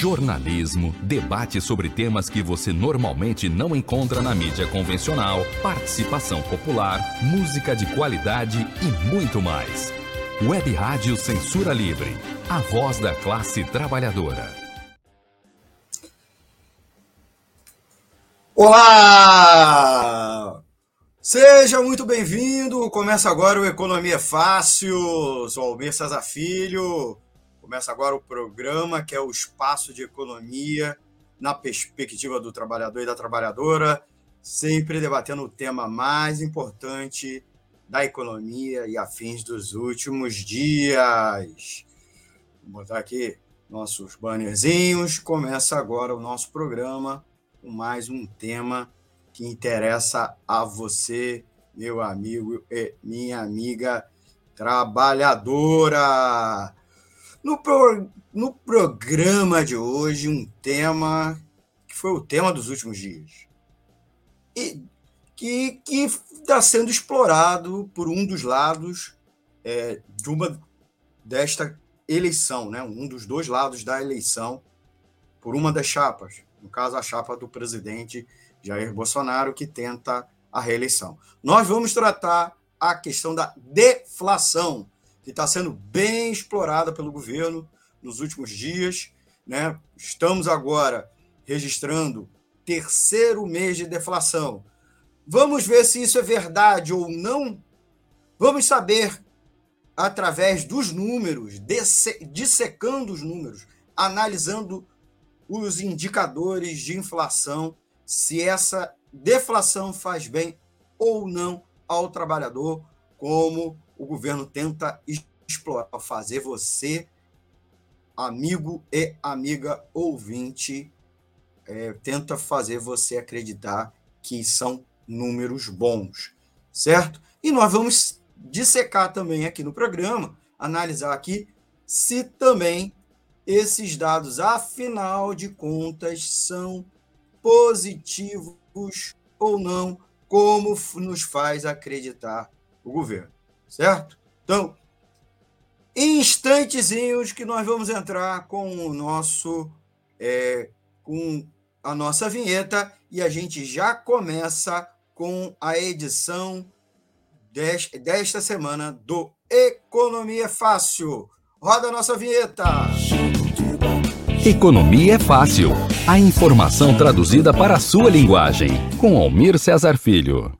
jornalismo, debate sobre temas que você normalmente não encontra na mídia convencional, participação popular, música de qualidade e muito mais. Web Rádio Censura Livre, a voz da classe trabalhadora. Olá! Seja muito bem-vindo. Começa agora o Economia Fácil. Sou Almir César Filho. Começa agora o programa que é o espaço de economia na perspectiva do trabalhador e da trabalhadora, sempre debatendo o tema mais importante da economia e afins dos últimos dias. Vou botar aqui nossos bannerzinhos. Começa agora o nosso programa com mais um tema que interessa a você, meu amigo e minha amiga trabalhadora. No, pro, no programa de hoje, um tema que foi o tema dos últimos dias e que está sendo explorado por um dos lados é, de uma desta eleição, né? um dos dois lados da eleição, por uma das chapas, no caso, a chapa do presidente Jair Bolsonaro, que tenta a reeleição. Nós vamos tratar a questão da deflação, que está sendo bem explorada pelo governo nos últimos dias. Né? Estamos agora registrando terceiro mês de deflação. Vamos ver se isso é verdade ou não. Vamos saber através dos números, dissecando os números, analisando os indicadores de inflação, se essa deflação faz bem ou não ao trabalhador, como o governo tenta explorar, fazer você, amigo e amiga ouvinte, é, tenta fazer você acreditar que são números bons, certo? E nós vamos dissecar também aqui no programa, analisar aqui se também esses dados, afinal de contas, são positivos ou não, como nos faz acreditar o governo certo? Então, instantezinhos que nós vamos entrar com o nosso é, com a nossa vinheta e a gente já começa com a edição desta semana do Economia Fácil. Roda a nossa vinheta. Economia é fácil. A informação traduzida para a sua linguagem. Com Almir Cesar Filho.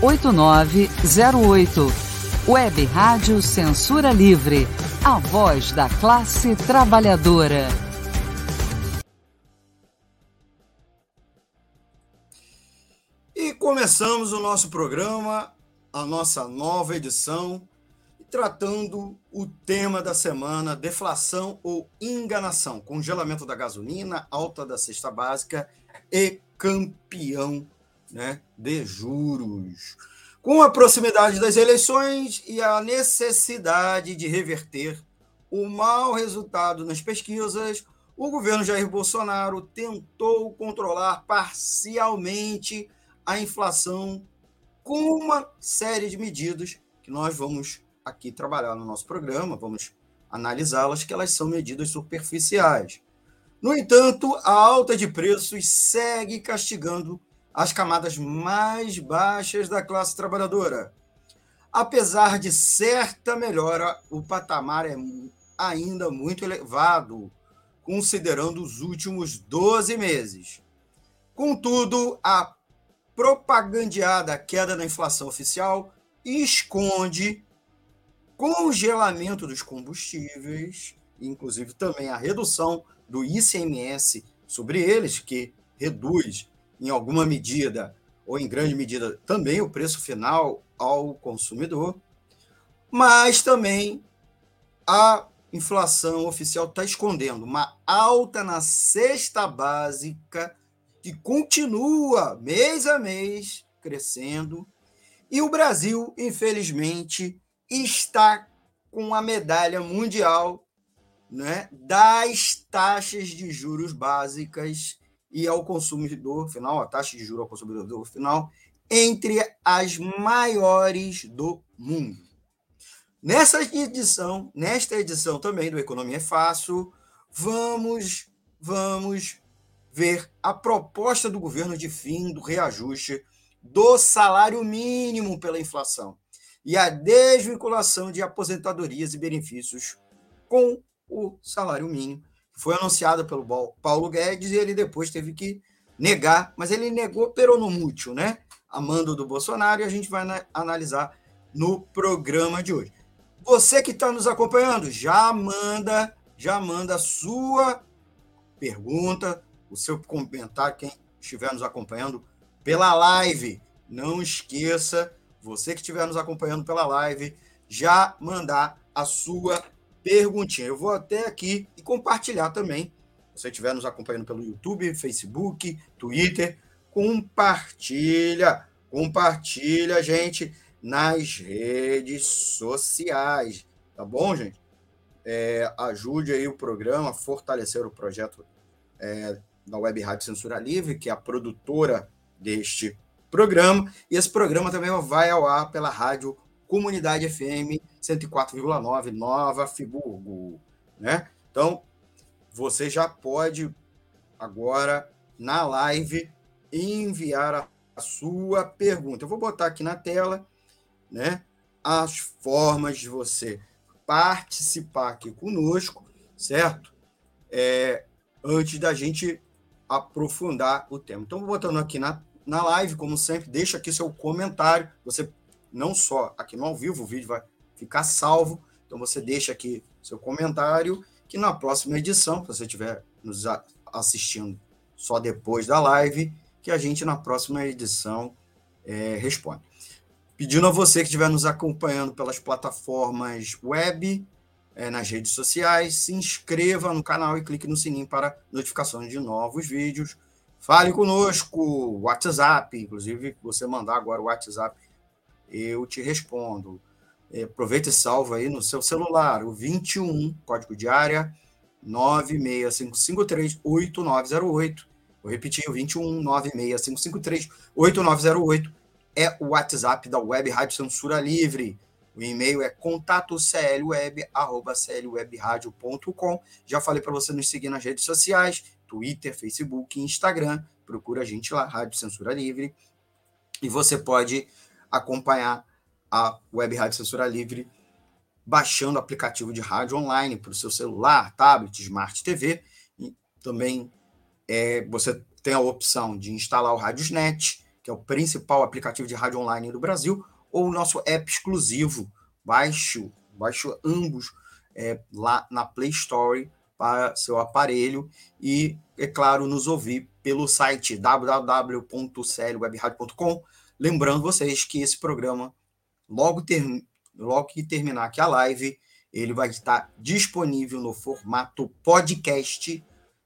8908. Web Rádio Censura Livre. A voz da classe trabalhadora. E começamos o nosso programa, a nossa nova edição, tratando o tema da semana: deflação ou enganação, congelamento da gasolina, alta da cesta básica e campeão né, de juros. Com a proximidade das eleições e a necessidade de reverter o mau resultado nas pesquisas, o governo Jair Bolsonaro tentou controlar parcialmente a inflação com uma série de medidas que nós vamos aqui trabalhar no nosso programa, vamos analisá-las, que elas são medidas superficiais. No entanto, a alta de preços segue castigando as camadas mais baixas da classe trabalhadora. Apesar de certa melhora, o patamar é ainda muito elevado, considerando os últimos 12 meses. Contudo, a propagandeada queda da inflação oficial esconde congelamento dos combustíveis, inclusive também a redução do ICMS sobre eles, que reduz em alguma medida ou em grande medida também o preço final ao consumidor, mas também a inflação oficial está escondendo uma alta na cesta básica que continua mês a mês crescendo e o Brasil, infelizmente, está com a medalha mundial né, das taxas de juros básicas e ao consumidor final, a taxa de juros ao consumidor final, entre as maiores do mundo. Nessa edição, nesta edição também do Economia é Fácil, vamos, vamos ver a proposta do governo de fim do reajuste do salário mínimo pela inflação e a desvinculação de aposentadorias e benefícios com o salário mínimo. Foi anunciada pelo Paulo Guedes e ele depois teve que negar, mas ele negou peronomútil, né? A mando do Bolsonaro, e a gente vai analisar no programa de hoje. Você que está nos acompanhando, já manda, já manda a sua pergunta, o seu comentário, quem estiver nos acompanhando pela live. Não esqueça, você que estiver nos acompanhando pela live, já mandar a sua perguntinha. Eu vou até aqui e compartilhar também. Se você estiver nos acompanhando pelo YouTube, Facebook, Twitter, compartilha, compartilha, gente, nas redes sociais. Tá bom, gente? É, ajude aí o programa a fortalecer o projeto é, da Web Rádio Censura Livre, que é a produtora deste programa. E esse programa também vai ao ar pela Rádio Comunidade FM 104,9 Nova Friburgo, né? Então, você já pode agora na live enviar a, sua pergunta. Eu vou botar aqui na tela, né, as formas de você participar aqui conosco, certo? É, antes da gente aprofundar o tema. Então, vou botando aqui na, na live, como sempre, deixa aqui seu comentário. Você não só aqui no ao vivo, o vídeo vai ficar salvo. Então, você deixa aqui seu comentário, que na próxima edição, se você estiver nos assistindo só depois da live, que a gente na próxima edição é, responde. Pedindo a você que estiver nos acompanhando pelas plataformas web, é, nas redes sociais, se inscreva no canal e clique no sininho para notificações de novos vídeos. Fale conosco, WhatsApp, inclusive, você mandar agora o WhatsApp, eu te respondo. É, aproveita e salva aí no seu celular, o 21, código de área 965538908. Vou repetir, o 21 96553 8908 é o WhatsApp da Web Rádio Censura Livre. O e-mail é contatoclweb.clwebradio.com. Já falei para você nos seguir nas redes sociais, Twitter, Facebook Instagram. Procura a gente lá, Rádio Censura Livre. E você pode acompanhar a Web Rádio Censura Livre baixando o aplicativo de rádio online para o seu celular, tablet, smart TV. E também é, você tem a opção de instalar o Radiosnet, que é o principal aplicativo de rádio online do Brasil, ou o nosso app exclusivo. Baixe, baixe ambos é, lá na Play Store para seu aparelho e, é claro, nos ouvir pelo site www.clwebradio.com. Lembrando vocês que esse programa, logo, ter, logo que terminar aqui a live, ele vai estar disponível no formato podcast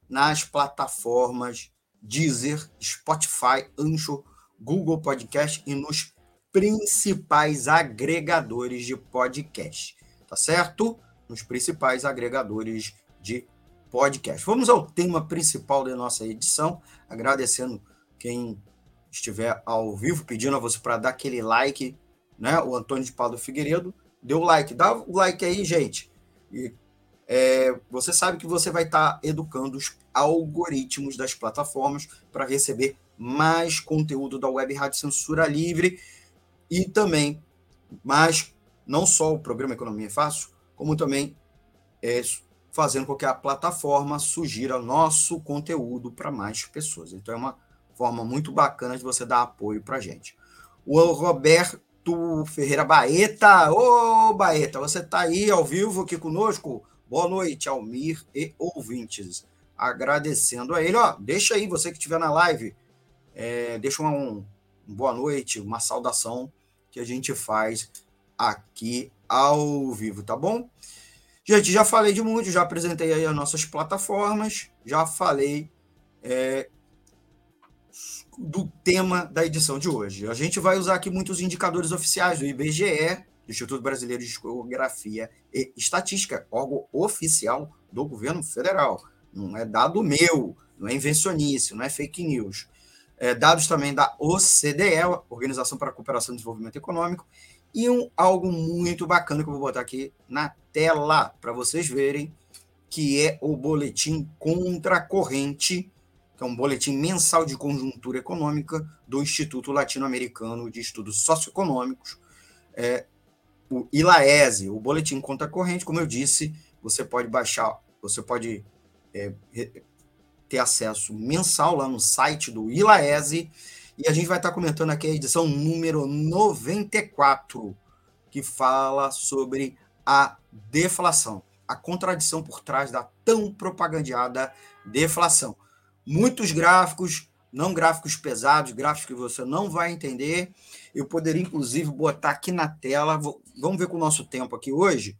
nas plataformas Deezer, Spotify, Ancho, Google Podcast e nos principais agregadores de podcast, tá certo? Nos principais agregadores de podcast. Vamos ao tema principal da nossa edição, agradecendo quem estiver ao vivo, pedindo a você para dar aquele like, né? O Antônio de Paulo Figueiredo, deu like, dá o like aí, gente. E é, você sabe que você vai estar tá educando os algoritmos das plataformas para receber mais conteúdo da Web Rádio Censura Livre e também, mas não só o programa Economia é Fácil, como também é, fazendo com que a plataforma sugira nosso conteúdo para mais pessoas. Então é uma forma muito bacana de você dar apoio para gente. O Roberto Ferreira Baeta, ô Baeta, você está aí ao vivo aqui conosco? Boa noite, Almir e ouvintes. Agradecendo a ele, ó, deixa aí, você que estiver na live, é, deixa uma, um, um boa noite, uma saudação que a gente faz aqui ao vivo, tá bom? Gente, já falei de muito, já apresentei aí as nossas plataformas, já falei é, do tema da edição de hoje. A gente vai usar aqui muitos indicadores oficiais do IBGE, Instituto Brasileiro de Geografia e Estatística, órgão oficial do governo federal. Não é dado meu, não é invencionice, não é fake news. É, dados também da OCDE, Organização para a Cooperação e Desenvolvimento Econômico, e um, algo muito bacana que eu vou botar aqui na tela para vocês verem, que é o boletim contra corrente que é um boletim mensal de conjuntura econômica do Instituto Latino-Americano de Estudos Socioeconômicos, é, o ILAESE, o boletim conta corrente, como eu disse, você pode baixar, você pode é, ter acesso mensal lá no site do ILAESE, e a gente vai estar comentando aqui a edição número 94, que fala sobre a deflação, a contradição por trás da tão propagandeada deflação muitos gráficos, não gráficos pesados, gráficos que você não vai entender. Eu poderia, inclusive, botar aqui na tela. Vamos ver com o nosso tempo aqui hoje.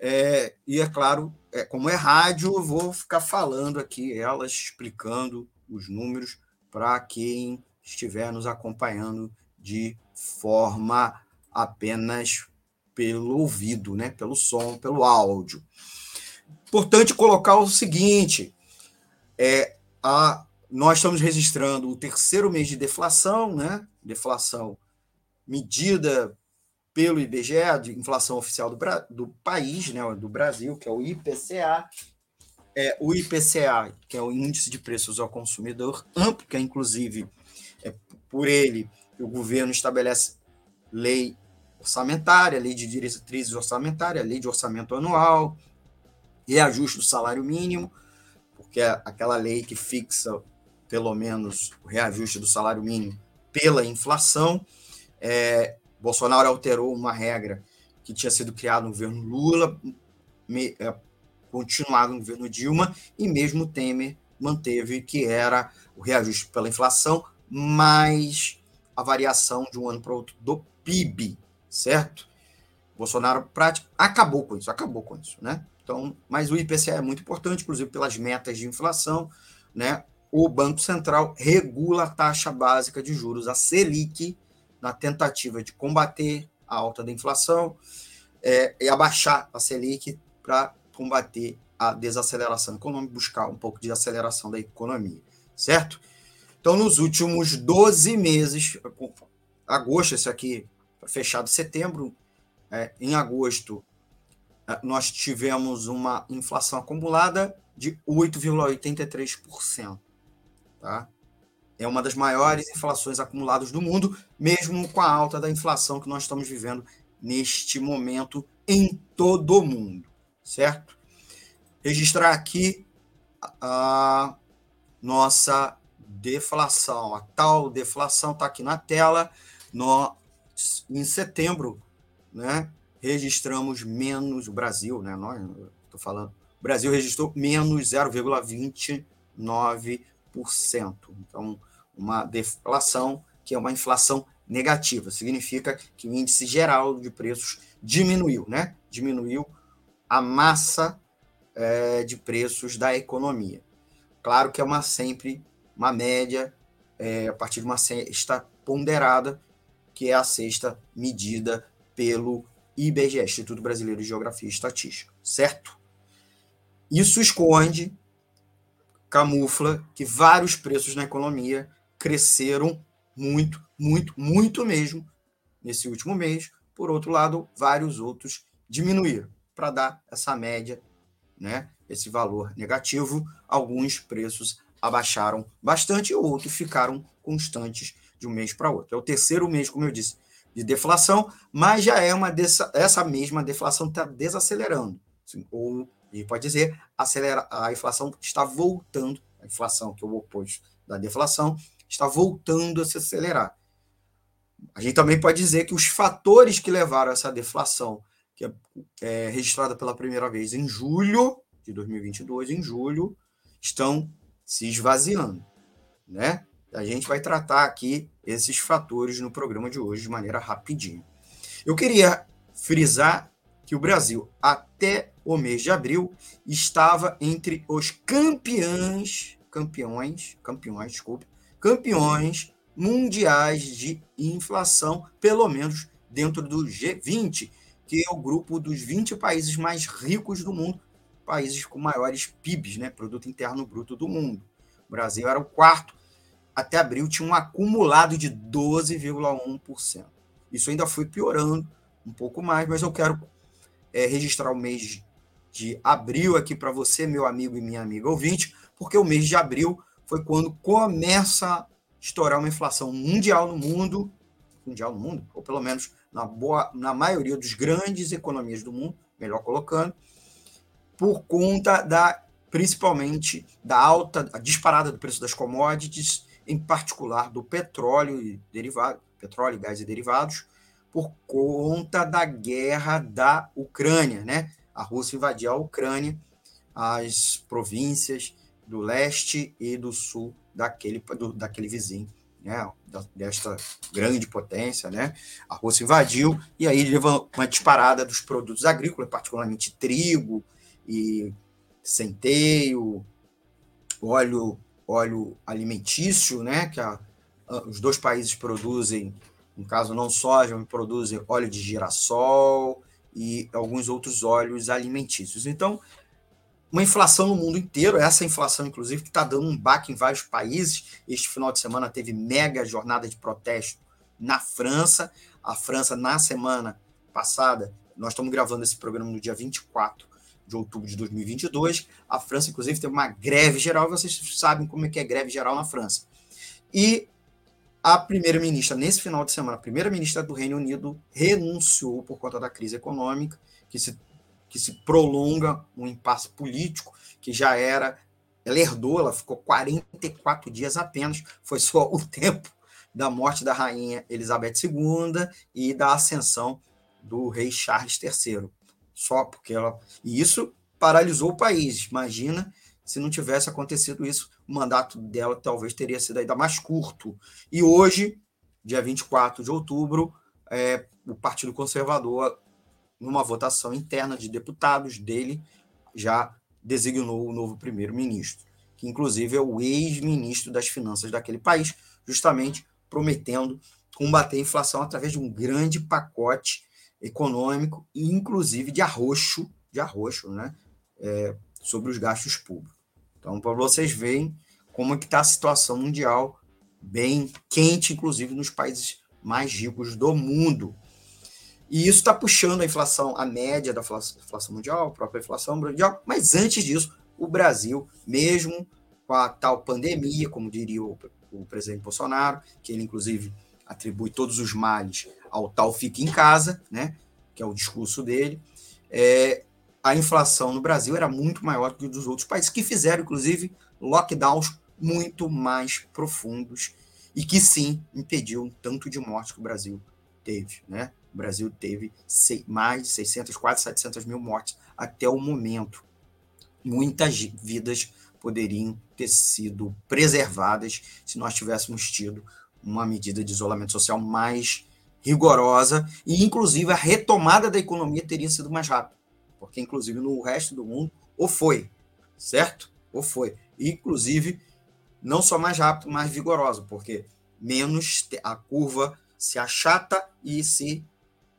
É, e é claro, é, como é rádio, eu vou ficar falando aqui elas, explicando os números para quem estiver nos acompanhando de forma apenas pelo ouvido, né? pelo som, pelo áudio. Importante colocar o seguinte: é, a, nós estamos registrando o terceiro mês de deflação, né? Deflação medida pelo IBGE, de inflação oficial do, do país, né, do Brasil, que é o IPCA. É, o IPCA, que é o Índice de Preços ao Consumidor Amplo, que é inclusive é, por ele o governo estabelece lei orçamentária, lei de diretrizes orçamentárias, lei de orçamento anual, reajuste do salário mínimo, que é aquela lei que fixa, pelo menos, o reajuste do salário mínimo pela inflação. É, Bolsonaro alterou uma regra que tinha sido criada no governo Lula, me, é, continuado no governo Dilma, e mesmo Temer manteve que era o reajuste pela inflação, mais a variação de um ano para outro do PIB, certo? Bolsonaro prático acabou com isso, acabou com isso, né? Então, mas o IPCA é muito importante, inclusive pelas metas de inflação, né? O Banco Central regula a taxa básica de juros, a Selic, na tentativa de combater a alta da inflação é, e abaixar a Selic para combater a desaceleração econômica, buscar um pouco de aceleração da economia, certo? Então, nos últimos 12 meses, agosto, esse aqui fechado setembro, é, em agosto nós tivemos uma inflação acumulada de 8,83%. Tá? É uma das maiores inflações acumuladas do mundo, mesmo com a alta da inflação que nós estamos vivendo neste momento em todo o mundo, certo? Registrar aqui a nossa deflação. A tal deflação está aqui na tela. No, em setembro, né, registramos menos, o Brasil, né? Nós, estou falando, o Brasil registrou menos 0,29%. Então, uma deflação que é uma inflação negativa, significa que o índice geral de preços diminuiu, né? Diminuiu a massa é, de preços da economia. Claro que é uma sempre uma média é, a partir de uma cesta ponderada, que é a sexta medida pelo IBGE, Instituto Brasileiro de Geografia e Estatística, certo? Isso esconde, camufla que vários preços na economia cresceram muito, muito, muito mesmo nesse último mês. Por outro lado, vários outros diminuíram para dar essa média, né? Esse valor negativo. Alguns preços abaixaram bastante, outros ficaram constantes de um mês para outro. É o terceiro mês, como eu disse, de deflação, mas já é uma dessa, essa mesma deflação está desacelerando, assim, ou a gente pode dizer, acelera, a inflação está voltando, a inflação, que é o oposto da deflação, está voltando a se acelerar. A gente também pode dizer que os fatores que levaram a essa deflação, que é, é registrada pela primeira vez em julho de 2022, em julho, estão se esvaziando, né? A gente vai tratar aqui esses fatores no programa de hoje de maneira rapidinha. Eu queria frisar que o Brasil, até o mês de abril, estava entre os campeões, campeões, campeões, desculpe, campeões mundiais de inflação, pelo menos dentro do G20, que é o grupo dos 20 países mais ricos do mundo, países com maiores PIBs, né, produto interno bruto do mundo. O Brasil era o quarto, até abril tinha um acumulado de 12,1%. Isso ainda foi piorando um pouco mais, mas eu quero é, registrar o mês de abril aqui para você, meu amigo e minha amiga ouvinte, porque o mês de abril foi quando começa a estourar uma inflação mundial no mundo, mundial no mundo, ou pelo menos na, boa, na maioria dos grandes economias do mundo, melhor colocando, por conta da principalmente da alta, a disparada do preço das commodities, em particular do petróleo e derivado, petróleo, gás e derivados, por conta da guerra da Ucrânia, né? A Rússia invadiu a Ucrânia, as províncias do leste e do sul daquele, do, daquele vizinho, né? Desta grande potência, né? A Rússia invadiu e aí levou uma disparada dos produtos agrícolas, particularmente trigo e centeio, óleo, óleo alimentício, né? Que a, os dois países produzem no caso não soja, produzem óleo de girassol e alguns outros óleos alimentícios. Então, uma inflação no mundo inteiro, essa inflação, inclusive, que está dando um baque em vários países. Este final de semana teve mega jornada de protesto na França. A França, na semana passada, nós estamos gravando esse programa no dia 24 de outubro de 2022. A França, inclusive, teve uma greve geral. Vocês sabem como é que é greve geral na França. E a primeira-ministra, nesse final de semana, a primeira-ministra do Reino Unido renunciou por conta da crise econômica, que se, que se prolonga um impasse político, que já era. Ela herdou, ela ficou 44 dias apenas, foi só o tempo da morte da rainha Elizabeth II e da ascensão do rei Charles III. Só porque ela. E isso paralisou o país. Imagina se não tivesse acontecido isso, o mandato dela talvez teria sido ainda mais curto. E hoje, dia 24 de outubro, é, o Partido Conservador, numa votação interna de deputados dele, já designou o novo primeiro-ministro, que inclusive é o ex-ministro das Finanças daquele país, justamente prometendo combater a inflação através de um grande pacote econômico, inclusive de arroxo, de arroxo, né, é, sobre os gastos públicos. Então, para vocês verem como é que está a situação mundial, bem quente, inclusive nos países mais ricos do mundo. E isso está puxando a inflação, a média da inflação mundial, a própria inflação mundial. Mas antes disso, o Brasil, mesmo com a tal pandemia, como diria o, o presidente Bolsonaro, que ele inclusive atribui todos os males ao tal fique em casa, né? Que é o discurso dele. É, a inflação no Brasil era muito maior do que dos outros países, que fizeram, inclusive, lockdowns muito mais profundos e que sim impediu tanto de mortes que o Brasil teve. Né? O Brasil teve mais de 600, quase 700 mil mortes até o momento. Muitas vidas poderiam ter sido preservadas se nós tivéssemos tido uma medida de isolamento social mais rigorosa e, inclusive, a retomada da economia teria sido mais rápida porque inclusive no resto do mundo ou foi, certo? Ou foi. Inclusive, não só mais rápido, mais vigoroso, porque menos a curva se achata e se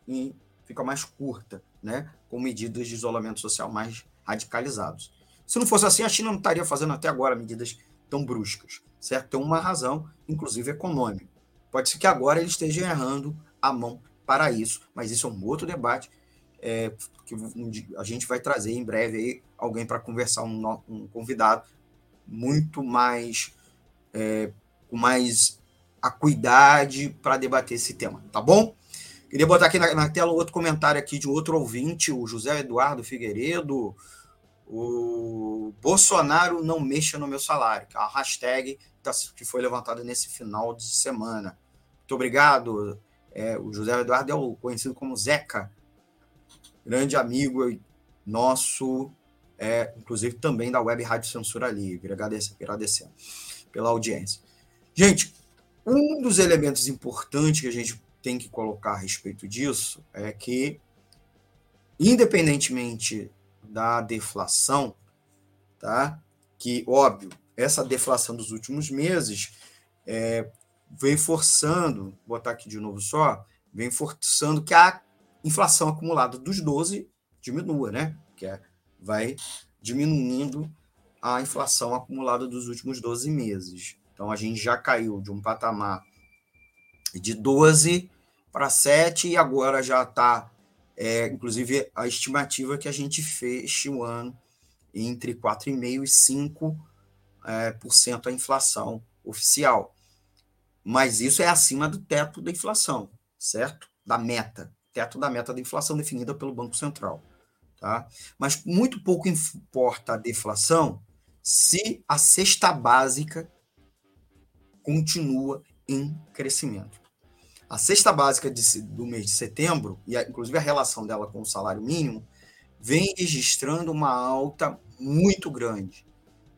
e fica mais curta, né? Com medidas de isolamento social mais radicalizados. Se não fosse assim, a China não estaria fazendo até agora medidas tão bruscas, certo? Tem uma razão, inclusive econômica. Pode ser que agora ele esteja errando a mão para isso, mas isso é um outro debate é, que a gente vai trazer em breve aí alguém para conversar, um, um, convidado muito mais é, com mais acuidade para debater esse tema, tá bom? Queria botar aqui na, na, tela outro comentário aqui de outro ouvinte, o José Eduardo Figueiredo. o Bolsonaro não mexa no meu salário, que é a hashtag que foi levantada nesse final de semana. Muito obrigado. É, o José Eduardo é o conhecido como Zeca, grande amigo nosso, é, inclusive também da Web Rádio Censura Livre. Agradecer, agradecer pela audiência. Gente, um dos elementos importantes que a gente tem que colocar a respeito disso é que, independentemente da deflação, tá? Que, óbvio, essa deflação dos últimos meses é, vem forçando, vou botar aqui de novo só, vem forçando que a inflação acumulada dos 12 diminua, né? Que é, vai diminuindo a inflação acumulada dos últimos 12 meses. Então a gente já caiu de um patamar de 12 para 7 e agora já está, é, inclusive, a estimativa que a gente feche o ano entre 4,5% e 5% é, por cento a inflação oficial. Mas isso é acima do teto da inflação, certo? Da meta, teto da meta da inflação definida pelo Banco Central. Tá? Mas muito pouco importa a deflação se a cesta básica continua em crescimento. A cesta básica de, do mês de setembro, e a, inclusive a relação dela com o salário mínimo, vem registrando uma alta muito grande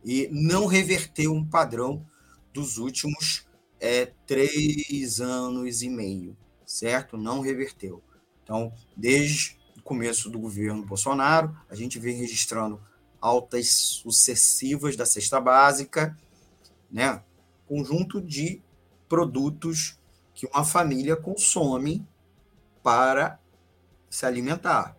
e não reverteu um padrão dos últimos é, três anos e meio, certo? Não reverteu. Então, desde o começo do governo Bolsonaro, a gente vem registrando altas sucessivas da cesta básica, né? Conjunto de produtos que uma família consome para se alimentar.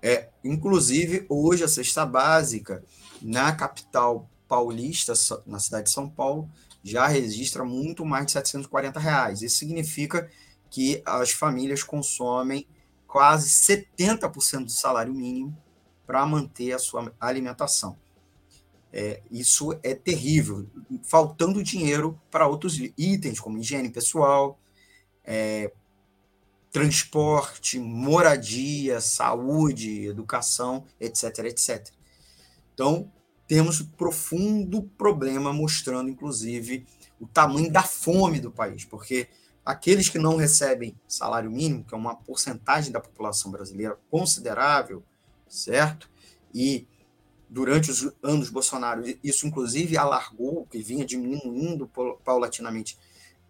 É, inclusive, hoje a cesta básica na capital paulista, na cidade de São Paulo, já registra muito mais de 740 reais. Isso significa que as famílias consomem quase 70% do salário mínimo para manter a sua alimentação. É, isso é terrível, faltando dinheiro para outros itens, como higiene pessoal, é, transporte, moradia, saúde, educação, etc, etc. Então, temos profundo problema mostrando, inclusive, o tamanho da fome do país, porque aqueles que não recebem salário mínimo, que é uma porcentagem da população brasileira considerável, certo? E durante os anos Bolsonaro, isso inclusive alargou, que vinha diminuindo paulatinamente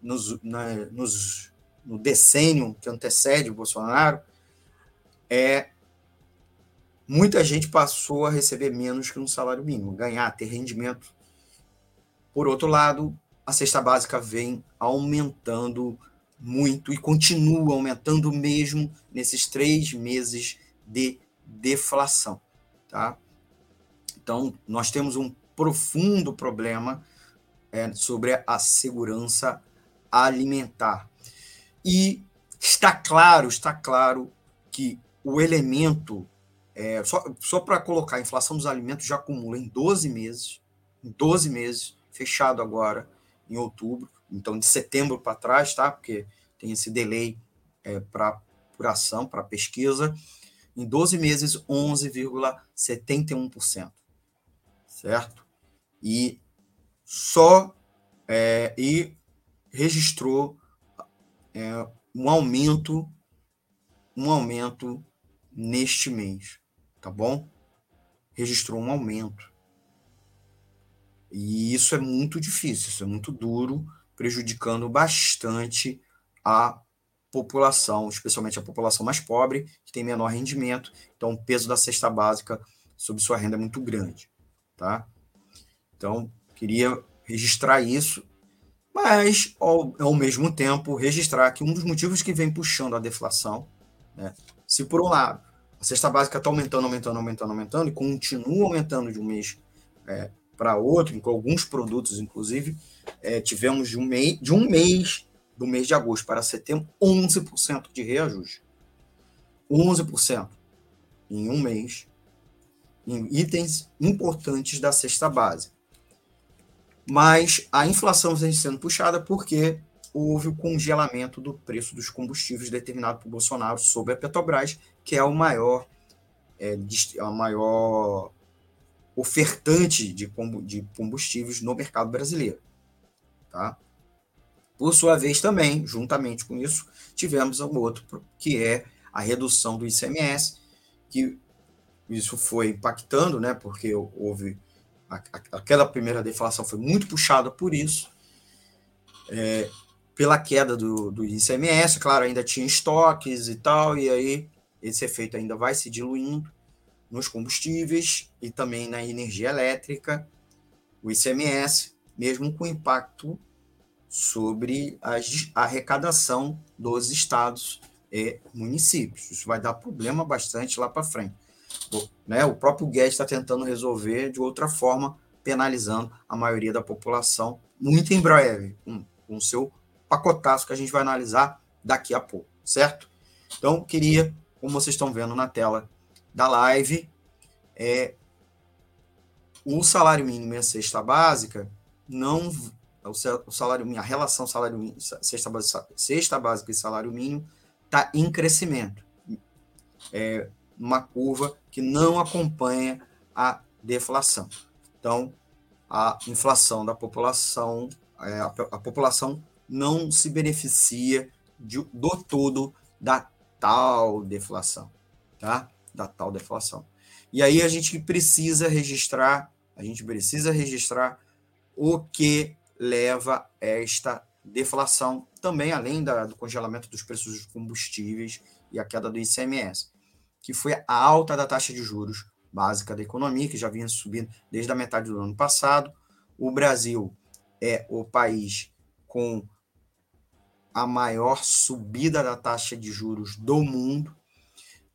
nos, na, nos, no decênio que antecede o Bolsonaro, é, muita gente passou a receber menos que um salário mínimo, ganhar, ter rendimento. Por outro lado, a cesta básica vem aumentando muito e continua aumentando mesmo nesses três meses de deflação. Tá? Então, nós temos um profundo problema é, sobre a segurança alimentar. E está claro, está claro que o elemento, é, só, só para colocar, a inflação dos alimentos já acumula em 12 meses, em 12 meses, fechado agora em outubro, então de setembro para trás, tá? Porque tem esse delay é, para apuração, para pesquisa, em 12 meses, 11,71% certo? E só é, e registrou é, um aumento, um aumento neste mês, tá bom? Registrou um aumento. E isso é muito difícil, isso é muito duro, prejudicando bastante a população, especialmente a população mais pobre, que tem menor rendimento. Então, o peso da cesta básica sobre sua renda é muito grande tá? Então, queria registrar isso, mas, ao, ao mesmo tempo, registrar que um dos motivos que vem puxando a deflação, né, se por um lado a cesta básica está aumentando, aumentando, aumentando, aumentando, e continua aumentando de um mês é, para outro, com alguns produtos, inclusive, é, tivemos de um, mês, de um mês, do mês de agosto para setembro, 11% de reajuste. 11% em um mês em itens importantes da cesta básica. Mas a inflação vem sendo puxada porque houve o congelamento do preço dos combustíveis determinado por Bolsonaro sobre a Petrobras, que é o maior, é, a maior ofertante de combustíveis no mercado brasileiro. Tá? Por sua vez, também, juntamente com isso, tivemos um outro, que é a redução do ICMS, que isso foi impactando, né, porque houve aquela primeira deflação foi muito puxada por isso, é, pela queda do, do ICMS, claro, ainda tinha estoques e tal, e aí esse efeito ainda vai se diluindo nos combustíveis e também na energia elétrica, o ICMS, mesmo com impacto sobre a arrecadação dos estados e municípios. Isso vai dar problema bastante lá para frente. O, né, o próprio Guedes está tentando resolver de outra forma, penalizando a maioria da população, muito em breve, com, o seu pacotaço que a gente vai analisar daqui a pouco, certo? Então, queria, como vocês estão vendo na tela da live, é, o salário mínimo e a cesta básica não o salário a relação salário mínimo, cesta, básica, cesta básica e salário mínimo está em crescimento. É uma curva que não acompanha a deflação. Então, a inflação da população, é, a, a, população não se beneficia de, do todo da tal deflação, tá? Da tal deflação. E aí a gente precisa registrar, a gente precisa registrar o que leva esta deflação, também além da, do congelamento dos preços dos combustíveis e a queda do ICMS, que foi a alta da taxa de juros básica da economia, que já vinha subindo desde a metade do ano passado. O Brasil é o país com a maior subida da taxa de juros do mundo.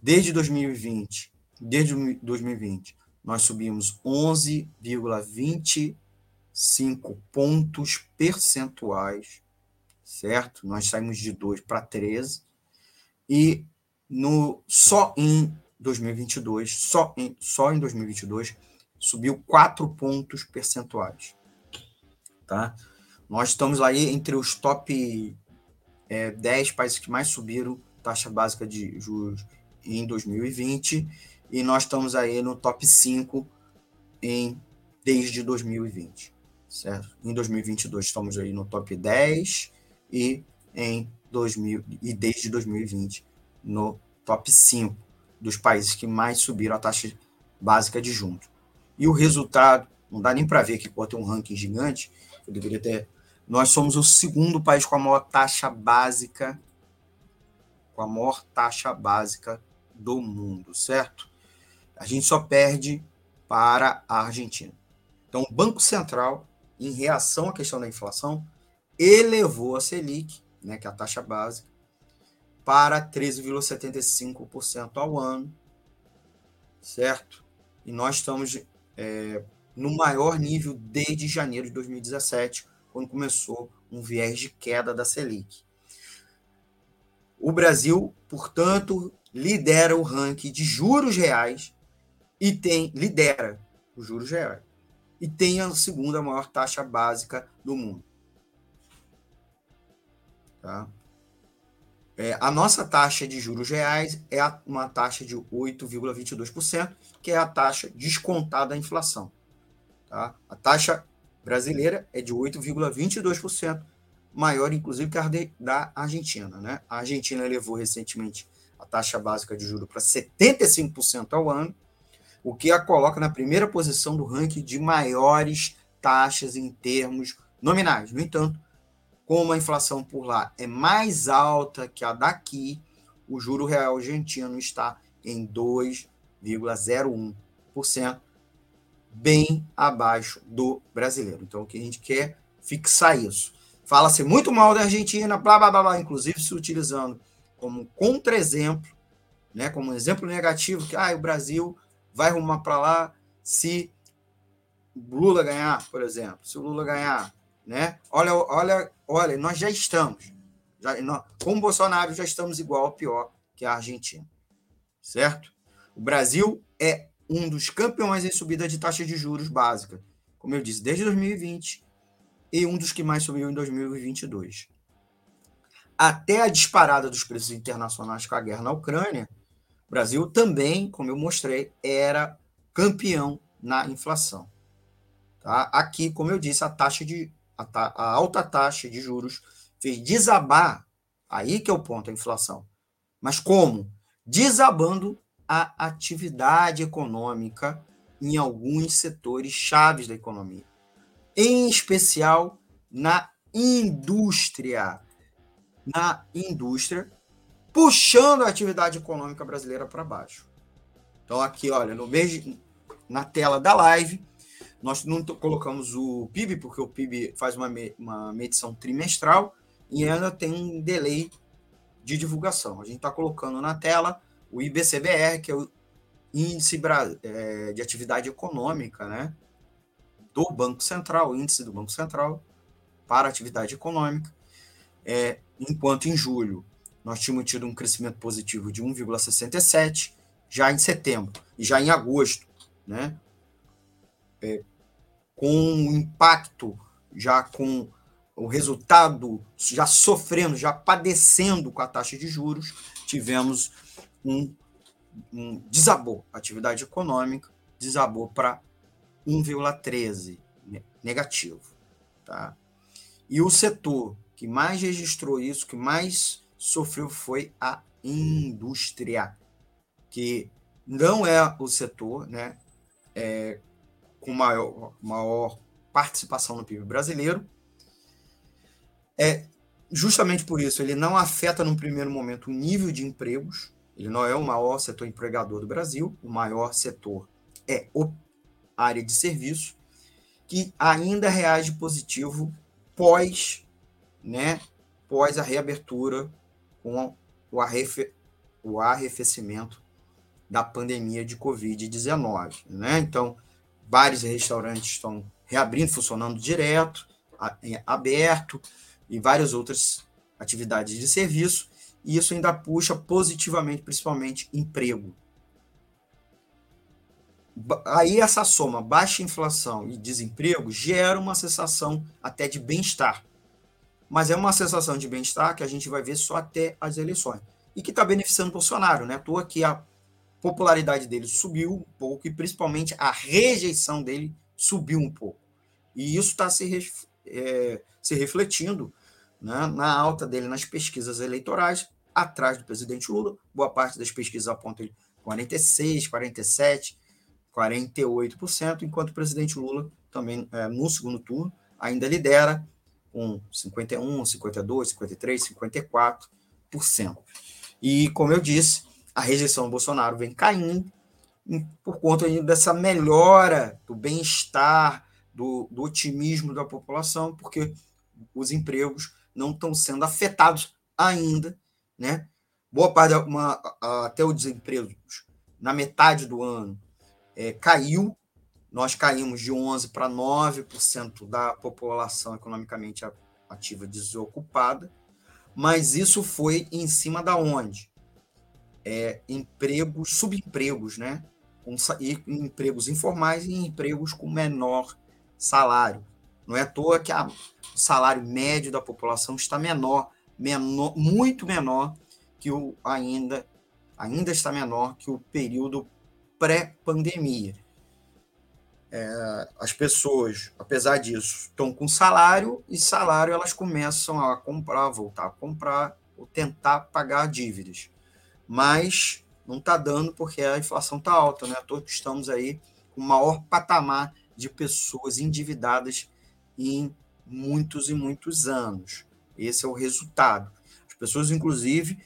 Desde 2020, desde 2020, nós subimos 11,20 5 pontos percentuais, certo? Nós saímos de 2 para 13 e no só em 2022, só em, só em 2022 subiu 4 pontos percentuais, tá? Nós estamos aí entre os top é, 10 países que mais subiram taxa básica de juros em 2020 e nós estamos aí no top 5 em desde 2020 certo? Em 2022 estamos aí no top 10 e em 2000 e desde 2020 no top 5 dos países que mais subiram a taxa básica de juros. E o resultado, não dá nem para ver que pode ter um ranking gigante, eu deveria ter. Nós somos o segundo país com a maior taxa básica com a maior taxa básica do mundo, certo? A gente só perde para a Argentina. Então, o Banco Central em reação à questão da inflação, elevou a Selic, né, que é a taxa básica, para 13,75% ao ano, certo? E nós estamos é, no maior nível desde janeiro de 2017, quando começou um viés de queda da Selic. O Brasil, portanto, lidera o ranking de juros reais e tem lidera os juros reais e tem a segunda maior taxa básica do mundo. Tá? É, a nossa taxa de juros reais é uma taxa de 8,22%, que é a taxa descontada da inflação. Tá? A taxa brasileira é de 8,22%, maior inclusive que a da Argentina. Né? A Argentina elevou recentemente a taxa básica de juros para 75% ao ano, o que a coloca na primeira posição do ranking de maiores taxas em termos nominais. No entanto, como a inflação por lá é mais alta que a daqui, o juro real argentino está em 2,01%, bem abaixo do brasileiro. Então, o que a gente quer fixar isso. Fala-se muito mal da Argentina, blá, blá, blá, blá, inclusive se utilizando como contra-exemplo, né, como um exemplo negativo, que ah, o Brasil vai rumar para lá se Lula ganhar, por exemplo. Se o Lula ganhar, né? Olha, olha, olha, nós já estamos. Já, nós, com o Bolsonaro já estamos igual ou pior que a Argentina. Certo? O Brasil é um dos campeões em subida de taxa de juros básica, como eu disse, desde 2020 e um dos que mais subiu em 2022. Até a disparada dos preços internacionais com a guerra na Ucrânia, Brasil também, como eu mostrei, era campeão na inflação. Tá? Aqui, como eu disse, a taxa de a, ta, a alta taxa de juros fez desabar, aí que é o ponto, a inflação. Mas como? Desabando a atividade econômica em alguns setores chaves da economia, em especial na indústria. Na indústria, puxando a atividade econômica brasileira para baixo. Então, aqui, olha, no mês, na tela da live, nós não colocamos o PIB, porque o PIB faz uma, uma medição trimestral e ainda tem um delay de divulgação. A gente está colocando na tela o IBCBR, que é o Índice é, de Atividade Econômica, né? Do Banco Central, índice do Banco Central para atividade econômica. É, enquanto em julho nós tínhamos tido um crescimento positivo de 1,67, já em setembro e já em agosto, né? É, com o impacto, já com o resultado, já sofrendo, já padecendo com a taxa de juros, tivemos um, um desabou. A atividade econômica desabou para 1,13 negativo. Tá? E o setor que mais registrou isso, que mais sofreu foi a indústria, que não é o setor né, é, com maior, maior participação no PIB brasileiro. É, justamente por isso, ele não afeta, num primeiro momento, o nível de empregos, ele não é o maior setor empregador do Brasil, o maior setor é a área de serviço, que ainda reage positivo pós, né, pós a reabertura com o, arrefe, o arrefecimento da pandemia de Covid-19. Né? Então, vários restaurantes estão reabrindo, funcionando direto, aberto, e várias outras atividades de serviço, e isso ainda puxa positivamente, principalmente, emprego. Aí essa soma, baixa inflação e desemprego, gera uma sensação até de bem-estar. Mas é uma sensação de bem-estar que a gente vai ver só até as eleições. E que está beneficiando o Bolsonaro, né? À toa que a popularidade dele subiu um pouco e principalmente a rejeição dele subiu um pouco. E isso está se, é, se refletindo né, na alta dele nas pesquisas eleitorais, atrás do presidente Lula. Boa parte das pesquisas apontam ele 46, 47, 48%, enquanto o presidente Lula também é, no segundo turno ainda lidera com 51, 52, 53, 54%. E como eu disse, a rejeição do Bolsonaro vem caindo por conta dessa melhora do bem-estar, do, do otimismo da população, porque os empregos não estão sendo afetados ainda, né? Boa parte, uma, até o desemprego na metade do ano é, caiu, nós caímos de 11% para 9% da população economicamente ativa desocupada, mas isso foi em cima da onde? é, empregos, subempregos, né? Com, e empregos informais e empregos com menor salário. Não é à toa que a, o salário médio da população está menor, menor muito menor que o ainda ainda está menor que o período pré-pandemia. É, as pessoas, apesar disso, estão com salário e salário elas começam a comprar, voltar a comprar ou tentar pagar dívidas mas não está dando porque a inflação está alta, né? Todos estamos aí com o maior patamar de pessoas endividadas em muitos e muitos anos. Esse é o resultado. As pessoas, inclusive,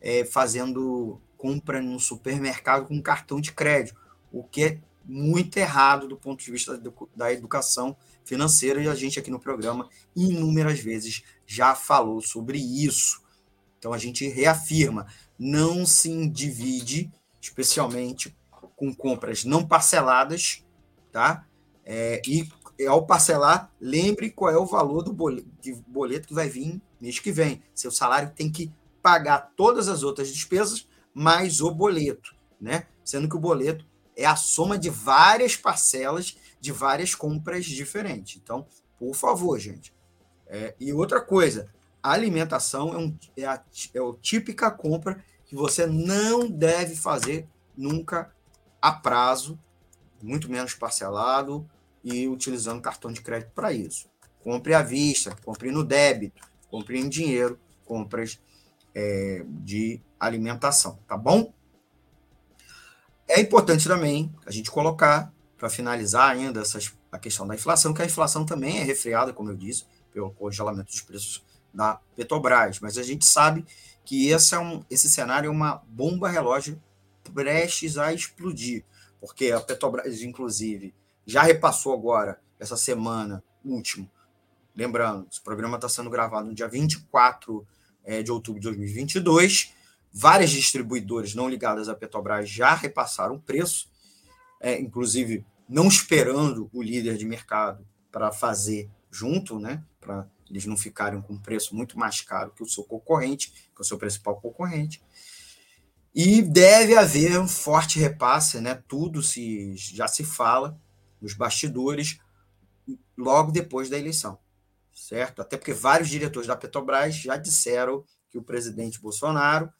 é, fazendo compra no supermercado com cartão de crédito, o que é muito errado do ponto de vista da educação financeira, e a gente aqui no programa inúmeras vezes já falou sobre isso. Então a gente reafirma: não se divide, especialmente com compras não parceladas, tá? É, e ao parcelar, lembre qual é o valor do boleto, boleto que vai vir mês que vem. Seu salário tem que pagar todas as outras despesas mais o boleto, né? Sendo que o boleto é a soma de várias parcelas de várias compras diferentes. Então, por favor, gente. É, e outra coisa, a alimentação é, um, é, a, é a típica compra que você não deve fazer nunca a prazo muito menos parcelado e utilizando cartão de crédito para isso. Compre à vista, compre no débito, compre em dinheiro, compras é, de alimentação, tá bom? É importante também a gente colocar, para finalizar ainda essas, a questão da inflação, que a inflação também é refreada, como eu disse, pelo congelamento dos preços da Petrobras, mas a gente sabe que esse, é um, esse cenário é uma bomba relógio prestes a explodir, porque a Petrobras, inclusive, já repassou agora, essa semana, último, lembrando, esse programa está sendo gravado no dia 24 é, de outubro de 2022, várias distribuidoras não ligadas à Petrobras já repassaram o preço, é, inclusive não esperando o líder de mercado para fazer junto, né, para eles não ficarem com um preço muito mais caro que o seu concorrente, que é o seu principal concorrente. E deve haver um forte repasse, né? Tudo se já se fala nos bastidores logo depois da eleição, certo? Até porque vários diretores da Petrobras já disseram que o presidente Bolsonaro,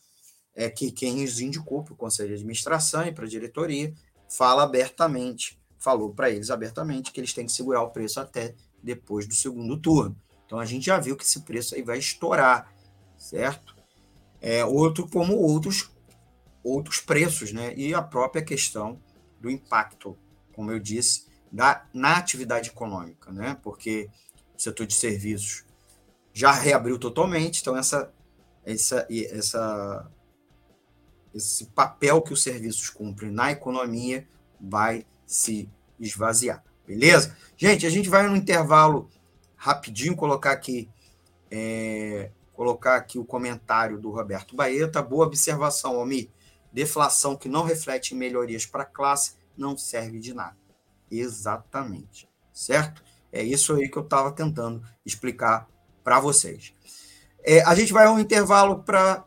é que quem os indicou para o conselho de administração e para a diretoria, fala abertamente, falou para eles abertamente que eles têm que segurar o preço até depois do segundo turno. Então a gente já viu que esse preço aí vai estourar, certo? É, outro como outros outros preços, né? E a própria questão do impacto, como eu disse, da, na atividade econômica, né? Porque o setor de serviços já reabriu totalmente, então essa, essa, essa, esse papel que os serviços cumprem na economia vai se esvaziar, beleza? Gente, a gente vai no intervalo rapidinho colocar aqui é, colocar aqui o comentário do Roberto Baeta. Boa observação, Almi. Deflação que não reflete melhorias para a classe não serve de nada. Exatamente. Certo? É isso aí que eu estava tentando explicar para vocês. É, a gente vai a um intervalo para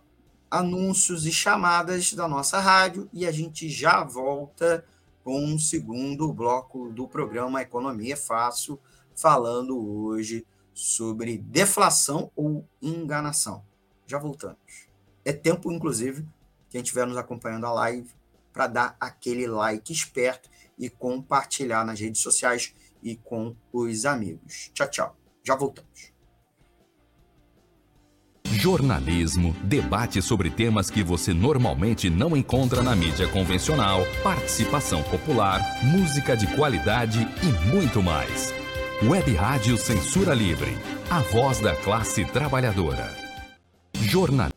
anúncios e chamadas da nossa rádio e a gente já volta com um segundo bloco do programa Economia Fácil falando hoje sobre deflação ou enganação. Já voltamos. É tempo, inclusive, quem estiver nos acompanhando a live, para dar aquele like esperto e compartilhar nas redes sociais e com os amigos. Tchau, tchau. Já voltamos. Jornalismo, debate sobre temas que você normalmente não encontra na mídia convencional, participação popular, música de qualidade e muito mais. Web Rádio Censura Livre, a voz da classe trabalhadora. Jornal...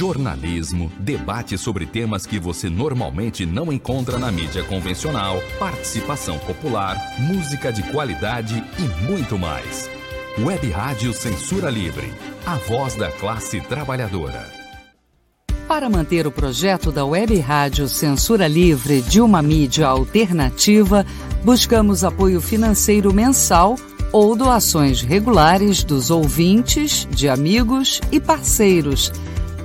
Jornalismo, debate sobre temas que você normalmente não encontra na mídia convencional, participação popular, música de qualidade e muito mais. Web Rádio Censura Livre, a voz da classe trabalhadora. Para manter o projeto da Web Rádio Censura Livre de uma mídia alternativa, buscamos apoio financeiro mensal ou doações regulares dos ouvintes, de amigos e parceiros,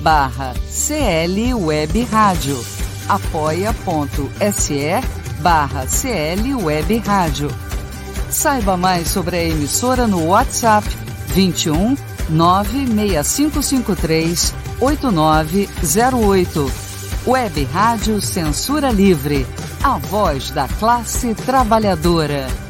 barra CL Web Rádio. apoia.se barra CL Web Rádio. Saiba mais sobre a emissora no WhatsApp 21 96553 8908. Web Rádio Censura Livre. A voz da classe trabalhadora.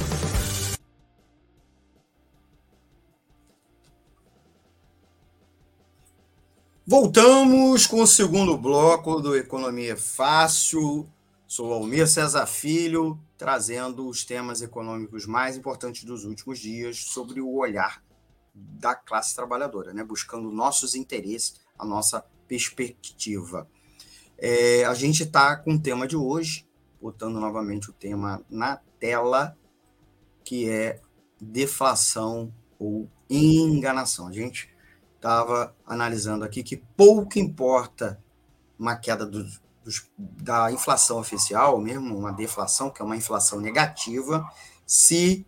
Voltamos com o segundo bloco do Economia Fácil. Sou Almir César Filho, trazendo os temas econômicos mais importantes dos últimos dias sobre o olhar da classe trabalhadora, né? buscando nossos interesses, a nossa perspectiva. É, a gente está com o tema de hoje, botando novamente o tema na tela, que é deflação ou enganação. A gente estava analisando aqui que pouco importa uma queda do, dos, da inflação oficial, mesmo uma deflação, que é uma inflação negativa, se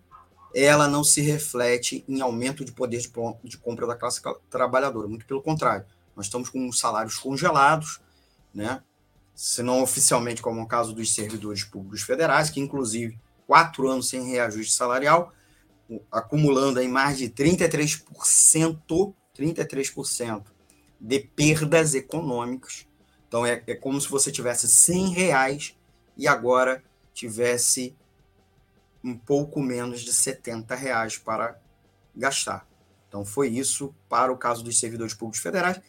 ela não se reflete em aumento de poder de, de compra da classe trabalhadora. Muito pelo contrário, nós estamos com salários congelados, né? se não oficialmente, como é o caso dos servidores públicos federais, que inclusive quatro anos sem reajuste salarial, acumulando aí mais de 33%, 33% de perdas econômicas. Então é, é como se você tivesse 100 reais e agora tivesse um pouco menos de 70 reais para gastar. Então foi isso para o caso dos servidores públicos federais.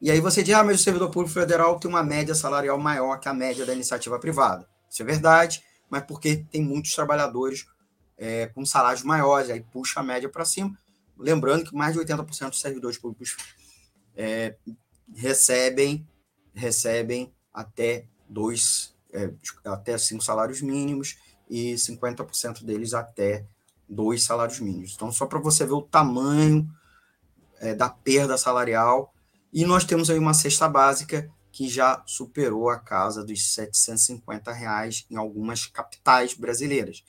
E aí você diz, ah, mas o servidor público federal tem uma média salarial maior que a média da iniciativa privada. Isso é verdade, mas porque tem muitos trabalhadores é, com salários maiores, aí puxa a média para cima. Lembrando que mais de 80% dos servidores públicos é, recebem, recebem até dois, é, até cinco salários mínimos e 50% deles até dois salários mínimos. Então, só para você ver o tamanho é, da perda salarial e nós temos aí uma cesta básica que já superou a casa dos 750 reais em algumas capitais brasileiras.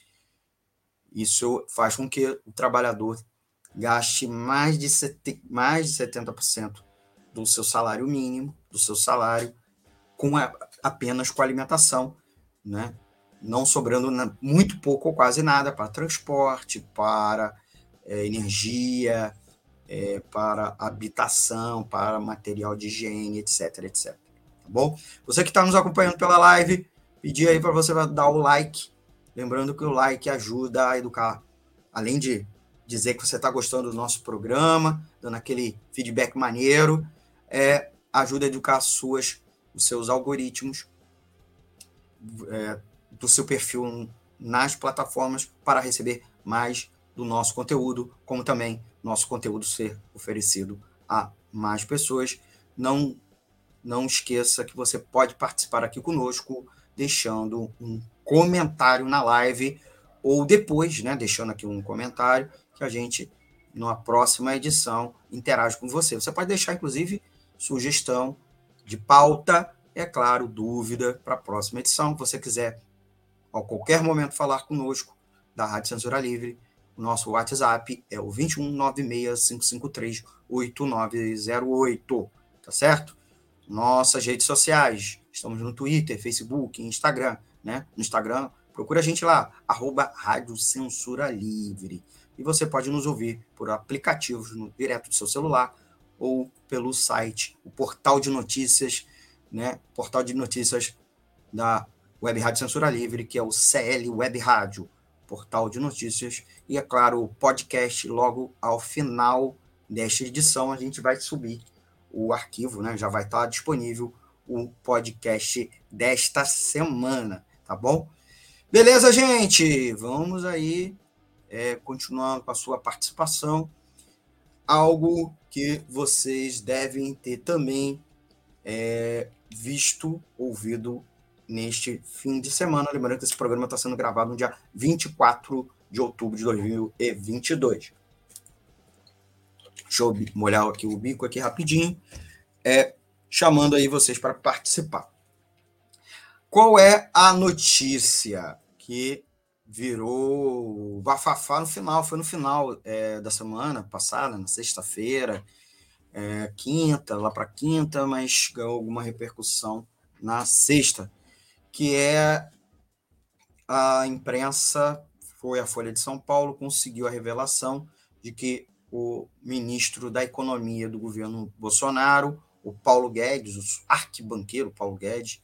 Isso faz com que o trabalhador gaste mais de, sete, mais de 70% do seu salário mínimo, do seu salário, com a, apenas com alimentação, né? não sobrando na, muito pouco ou quase nada para transporte, para é, energia, é, para habitação, para material de higiene, etc, etc. Tá bom? Você que está nos acompanhando pela live, pedir aí para você dar o like. Lembrando que o like ajuda a educar, além de dizer que você está gostando do nosso programa, dando aquele feedback maneiro, é, ajuda a educar suas, os seus algoritmos é, do seu perfil nas plataformas para receber mais do nosso conteúdo, como também nosso conteúdo ser oferecido a mais pessoas. Não, não esqueça que você pode participar aqui conosco, deixando um comentário na live ou depois, né, deixando aqui um comentário que a gente, na próxima edição, interage com você. Você pode deixar, inclusive, sugestão de pauta, é claro, dúvida para a próxima edição. Se você quiser, a qualquer momento, falar conosco da Rádio Censura Livre, o nosso WhatsApp é o 21965538908, tá certo? Nossas redes sociais, estamos no Twitter, Facebook, Instagram, né? No Instagram, procura a gente lá, arroba Rádio Censura Livre. E você pode nos ouvir por aplicativos no, direto do seu celular ou pelo site, o portal de notícias, né? Portal de notícias da Web Rádio Censura Livre, que é o CL Web Rádio portal de notícias e, é claro, o podcast logo ao final desta edição a gente vai subir o arquivo, né? Já vai estar disponível o podcast desta semana, tá bom? Beleza, gente? Vamos aí é, continuando com a sua participação. Algo que vocês devem ter também é, visto, ouvido neste fim de semana. Lembrando que esse programa está sendo gravado no dia 24 de outubro de 2022. Deixa eu molhar aqui o bico aqui rapidinho, é, chamando aí vocês para participar. Qual é a notícia que virou bafafá no final? Foi no final é, da semana passada, na sexta-feira, é, quinta, lá para quinta, mas ganhou alguma repercussão na sexta que é a imprensa, foi a Folha de São Paulo, conseguiu a revelação de que o ministro da Economia do governo Bolsonaro, o Paulo Guedes, o arquibanqueiro Paulo Guedes,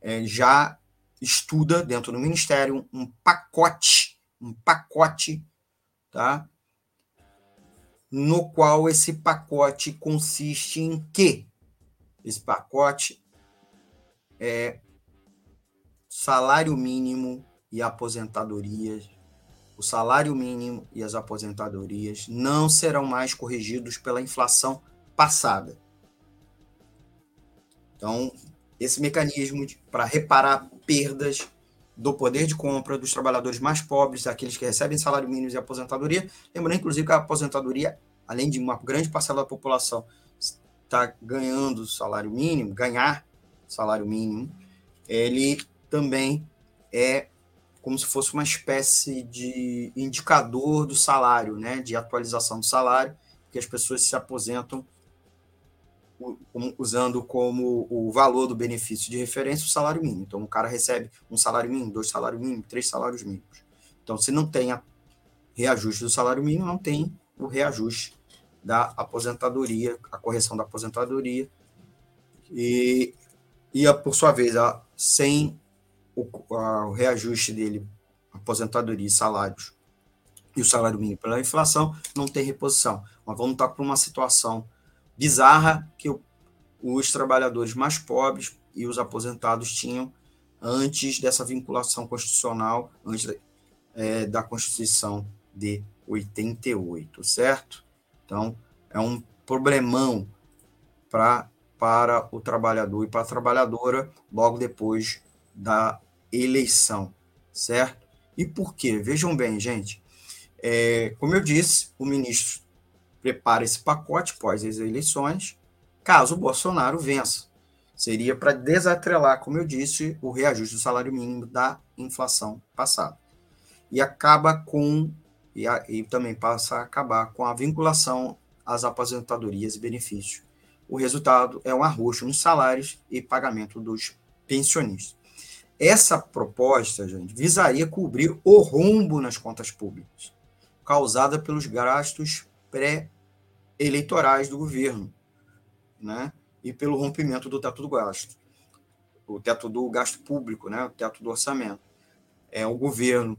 é, já estuda dentro do ministério um pacote, um pacote, tá? No qual esse pacote consiste em quê? Esse pacote é salário mínimo e aposentadorias. O salário mínimo e as aposentadorias não serão mais corrigidos pela inflação passada. Então, esse mecanismo para reparar perdas do poder de compra dos trabalhadores mais pobres, aqueles que recebem salário mínimo e aposentadoria. Lembrando, inclusive, que a aposentadoria, além de uma grande parcela da população estar tá ganhando salário mínimo, ganhar salário mínimo, ele também é como se fosse uma espécie de indicador do salário, né, de atualização do salário, que as pessoas se aposentam usando como o valor do benefício de referência o salário mínimo. Então, o cara recebe um salário mínimo, dois salários mínimos, três salários mínimos. Então, se não tem a reajuste do salário mínimo, não tem o reajuste da aposentadoria, a correção da aposentadoria. E, e a, por sua vez, a, sem o, a, o reajuste dele, aposentadoria e salários, e o salário mínimo pela inflação, não tem reposição. Mas vamos estar para uma situação bizarra que os trabalhadores mais pobres e os aposentados tinham antes dessa vinculação constitucional, antes é, da Constituição de 88, certo? Então, é um problemão pra, para o trabalhador e para a trabalhadora logo depois da eleição, certo? E por quê? Vejam bem, gente. É, como eu disse, o ministro prepara esse pacote pós as eleições, caso o Bolsonaro vença. Seria para desatrelar, como eu disse, o reajuste do salário mínimo da inflação passada. E acaba com, e, a, e também passa a acabar com a vinculação às aposentadorias e benefícios. O resultado é um arroxo nos salários e pagamento dos pensionistas. Essa proposta, gente, visaria cobrir o rombo nas contas públicas, causada pelos gastos pré eleitorais do governo, né? E pelo rompimento do teto do gasto, o teto do gasto público, né? O teto do orçamento. É o governo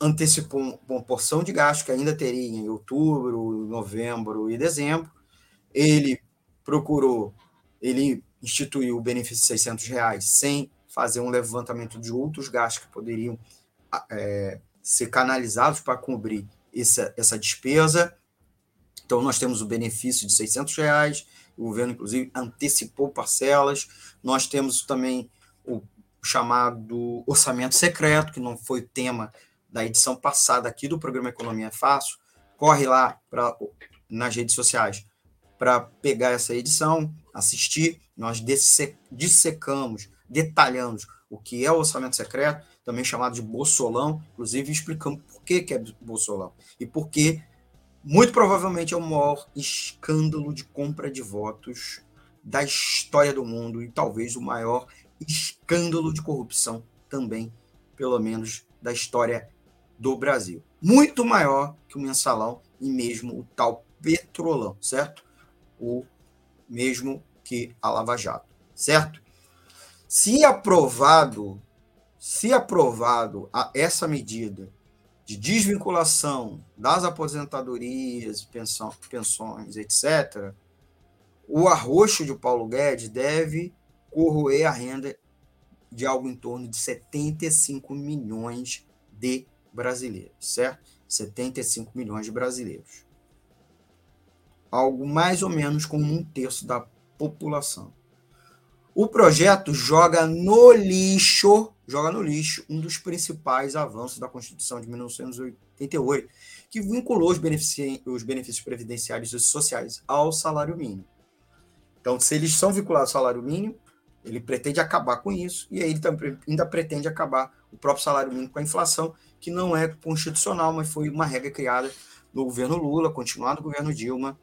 antecipou uma porção de gasto que ainda teria em outubro, novembro e dezembro. Ele procurou, ele instituiu o benefício de 600 reais sem fazer um levantamento de outros gastos que poderiam é, ser canalizados para cobrir essa, essa despesa. Então, nós temos o benefício de 600 reais, o governo, inclusive, antecipou parcelas. Nós temos também o chamado orçamento secreto, que não foi tema da edição passada aqui do programa Economia Fácil. Corre lá pra, nas redes sociais para pegar essa edição, assistir. Nós dissecamos, detalhamos o que é o orçamento secreto, também chamado de bolsolão, inclusive explicamos por que, que é bolsolão e por que muito provavelmente é o maior escândalo de compra de votos da história do mundo e talvez o maior escândalo de corrupção também, pelo menos, da história do Brasil. Muito maior que o mensalão e mesmo o tal petrolão, certo? O mesmo que a Lava Jato, certo? Se aprovado, se aprovado a essa medida de desvinculação das aposentadorias, pensão, pensões, etc., o arroxo de Paulo Guedes deve corroer a renda de algo em torno de 75 milhões de brasileiros, certo? 75 milhões de brasileiros. Algo mais ou menos como um terço da população. O projeto joga no lixo joga no lixo um dos principais avanços da Constituição de 1988, que vinculou os, os benefícios previdenciários e sociais ao salário mínimo. Então, se eles são vinculados ao salário mínimo, ele pretende acabar com isso, e aí ele também ainda pretende acabar o próprio salário mínimo com a inflação, que não é constitucional, mas foi uma regra criada no governo Lula, continuado no governo Dilma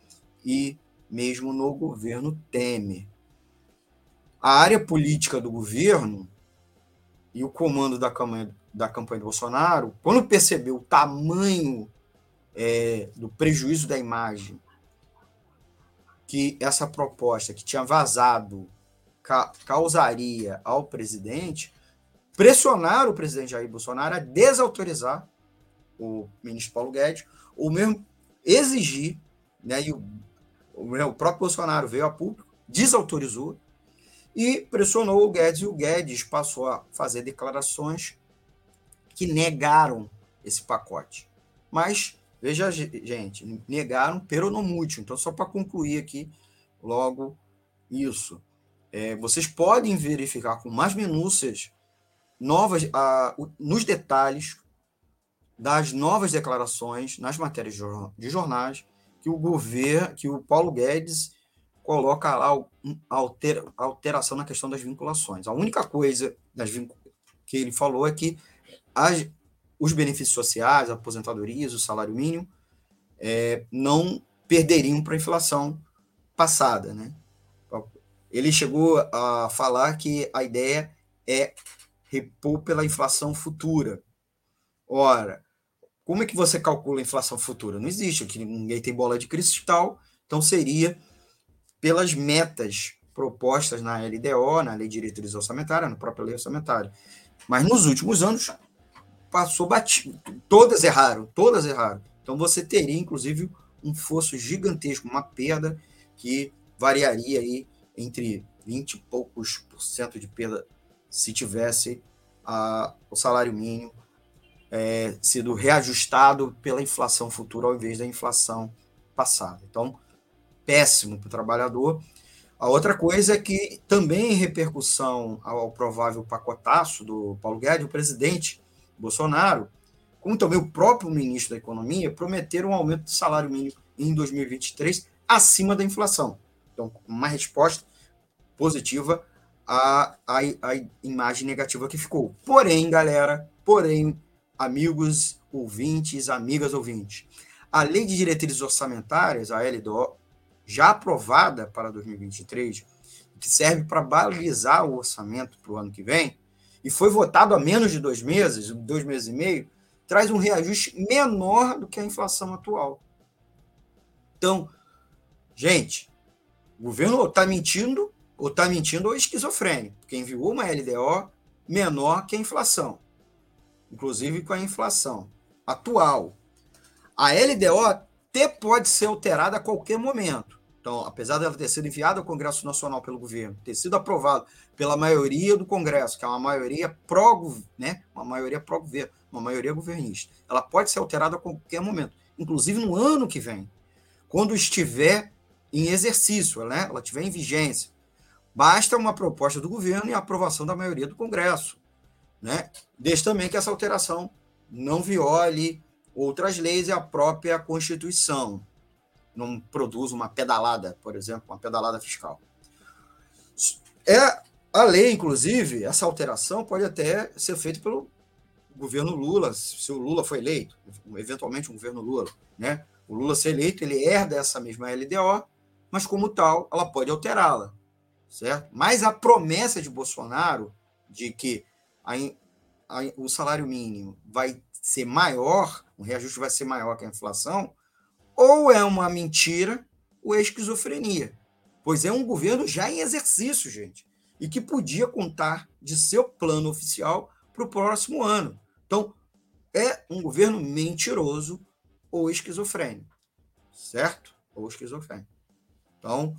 e mesmo no governo Temer. A área política do governo e o comando da campanha, da campanha do Bolsonaro, quando percebeu o tamanho é, do prejuízo da imagem que essa proposta que tinha vazado ca causaria ao presidente, pressionaram o presidente Jair Bolsonaro a desautorizar o ministro Paulo Guedes, ou mesmo exigir, né, e o, o próprio Bolsonaro veio a público, desautorizou e pressionou o Guedes, e o Guedes passou a fazer declarações que negaram esse pacote. Mas, veja, gente, negaram peronomútil. Então, só para concluir aqui logo isso. É, vocês podem verificar com mais minúcias novas a, nos detalhes das novas declarações nas matérias de jornais que o governo, que o Paulo Guedes coloca lá a alteração na questão das vinculações. A única coisa das que ele falou é que as, os benefícios sociais, aposentadorias, o salário mínimo, é, não perderiam para a inflação passada. Né? Ele chegou a falar que a ideia é repor pela inflação futura. Ora, como é que você calcula a inflação futura? Não existe, aqui ninguém tem bola de cristal, então seria pelas metas propostas na LDO, na Lei de Diretrizes Orçamentárias, na própria Lei Orçamentária. Mas nos últimos anos passou batido, todas erraram, todas erraram. Então você teria, inclusive, um fosso gigantesco, uma perda que variaria aí entre 20 e poucos por cento de perda se tivesse a, o salário mínimo é, sido reajustado pela inflação futura ao invés da inflação passada. Então, péssimo para o trabalhador. A outra coisa é que, também em repercussão ao provável pacotaço do Paulo Guedes, o presidente Bolsonaro, como também o próprio ministro da Economia, prometeram um aumento do salário mínimo em 2023 acima da inflação. Então, uma resposta positiva à, à, à imagem negativa que ficou. Porém, galera, porém, amigos ouvintes, amigas ouvintes, a Lei de Diretrizes Orçamentárias, a LDO, já aprovada para 2023, que serve para balizar o orçamento para o ano que vem, e foi votado há menos de dois meses, dois meses e meio, traz um reajuste menor do que a inflação atual. Então, gente, o governo está mentindo, ou está mentindo ou é esquizofrênico, porque enviou uma LDO menor que a inflação, inclusive com a inflação atual. A LDO até pode ser alterada a qualquer momento. Então, apesar dela ter sido enviada ao Congresso Nacional pelo governo, ter sido aprovado pela maioria do Congresso, que é uma maioria pró, né, uma maioria pró-governo, uma maioria governista, ela pode ser alterada a qualquer momento, inclusive no ano que vem, quando estiver em exercício, né, ela estiver em vigência. Basta uma proposta do governo e a aprovação da maioria do Congresso, né? Desde também que essa alteração não viole outras leis e a própria Constituição não produz uma pedalada, por exemplo, uma pedalada fiscal. É a lei, inclusive, essa alteração pode até ser feita pelo governo Lula, se o Lula foi eleito, eventualmente um governo Lula, né? O Lula ser eleito, ele herda essa mesma LDO, mas como tal, ela pode alterá-la, certo? Mas a promessa de Bolsonaro de que a, a, o salário mínimo vai ser maior, o reajuste vai ser maior que a inflação, ou é uma mentira ou é esquizofrenia. Pois é um governo já em exercício, gente, e que podia contar de seu plano oficial para o próximo ano. Então, é um governo mentiroso ou esquizofrênico, certo? Ou esquizofrênico. Então,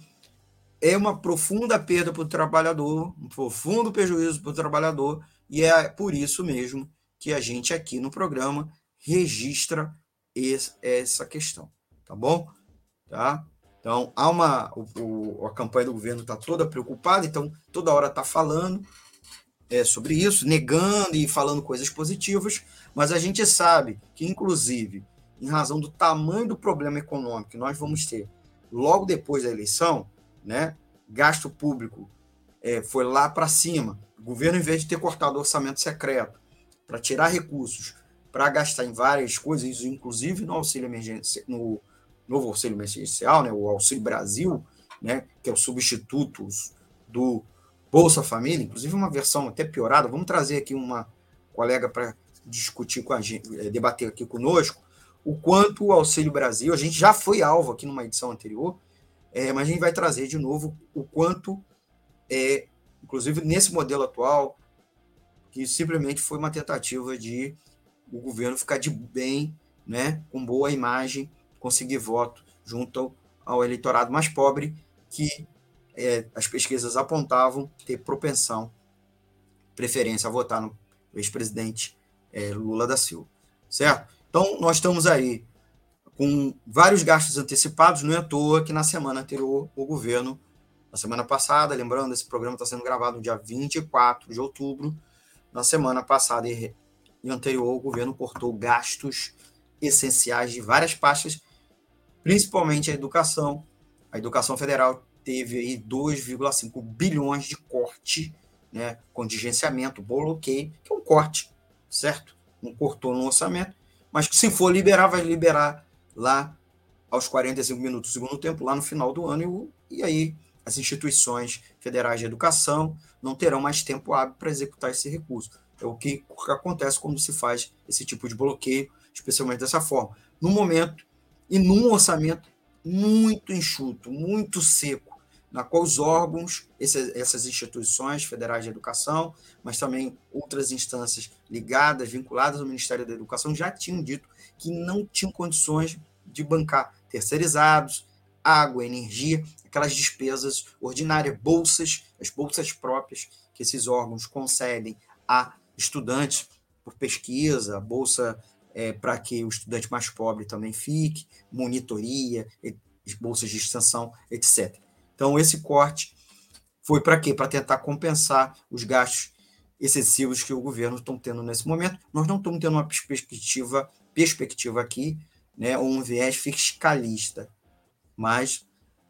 é uma profunda perda para o trabalhador, um profundo prejuízo para o trabalhador, e é por isso mesmo que a gente aqui no programa registra essa questão tá bom? Tá? Então, há uma. O, o a campanha do governo está toda preocupada, então toda hora está falando é, sobre isso, negando e falando coisas positivas, mas a gente sabe que, inclusive, em razão do tamanho do problema econômico que nós vamos ter logo depois da eleição, né, gasto público é, foi lá para cima. O governo, em vez de ter cortado o orçamento secreto para tirar recursos para gastar em várias coisas, inclusive no auxílio emergência, no novo auxílio emergencial, né, o Auxílio Brasil, né, que é o substituto do Bolsa Família, inclusive uma versão até piorada. Vamos trazer aqui uma colega para discutir com a gente, eh, debater aqui conosco. o quanto o Auxílio Brasil, a gente já foi alvo aqui numa edição anterior, é, mas a gente vai trazer de novo o quanto, é, inclusive nesse modelo atual, que simplesmente foi uma tentativa de o governo ficar de bem, né, com boa imagem, conseguir voto junto ao eleitorado mais pobre, que é, as pesquisas apontavam ter propensão, preferência a votar no ex-presidente é, Lula da Silva, certo? Então, nós estamos aí com vários gastos antecipados, não é à toa que na semana anterior o governo, na semana passada, lembrando, esse programa está sendo gravado no dia 24 de outubro, na semana passada e, anterior o governo cortou gastos essenciais de várias pastas, principalmente a educação. A educação federal teve aí 2,5 bilhões de corte, né, contingenciamento, bloqueio, que é um corte, certo? Não cortou no orçamento, mas que se for liberar, vai liberar lá aos 45 minutos do segundo tempo, lá no final do ano, e, aí as instituições federais de educação não terão mais tempo hábil para executar esse recurso. É o que acontece quando se faz esse tipo de bloqueio, especialmente dessa forma. No momento e num orçamento muito enxuto, muito seco, na qual os órgãos, essas instituições federais de educação, mas também outras instâncias ligadas, vinculadas ao Ministério da Educação, já tinham dito que não tinham condições de bancar terceirizados, água, energia, aquelas despesas ordinárias, bolsas, as bolsas próprias que esses órgãos concedem a estudantes por pesquisa, bolsa é, para que o estudante mais pobre também fique, monitoria, bolsas de extensão, etc. Então, esse corte foi para quê? Para tentar compensar os gastos excessivos que o governo está tendo nesse momento. Nós não estamos tendo uma perspectiva, perspectiva aqui, né, um viés fiscalista, mas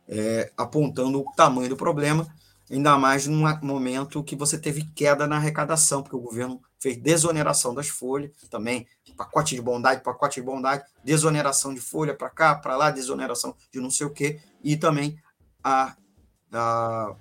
é, apontando o tamanho do problema, ainda mais num momento que você teve queda na arrecadação, porque o governo fez desoneração das folhas, também pacote de bondade, pacote de bondade, desoneração de folha para cá, para lá, desoneração de não sei o quê, e também a, a,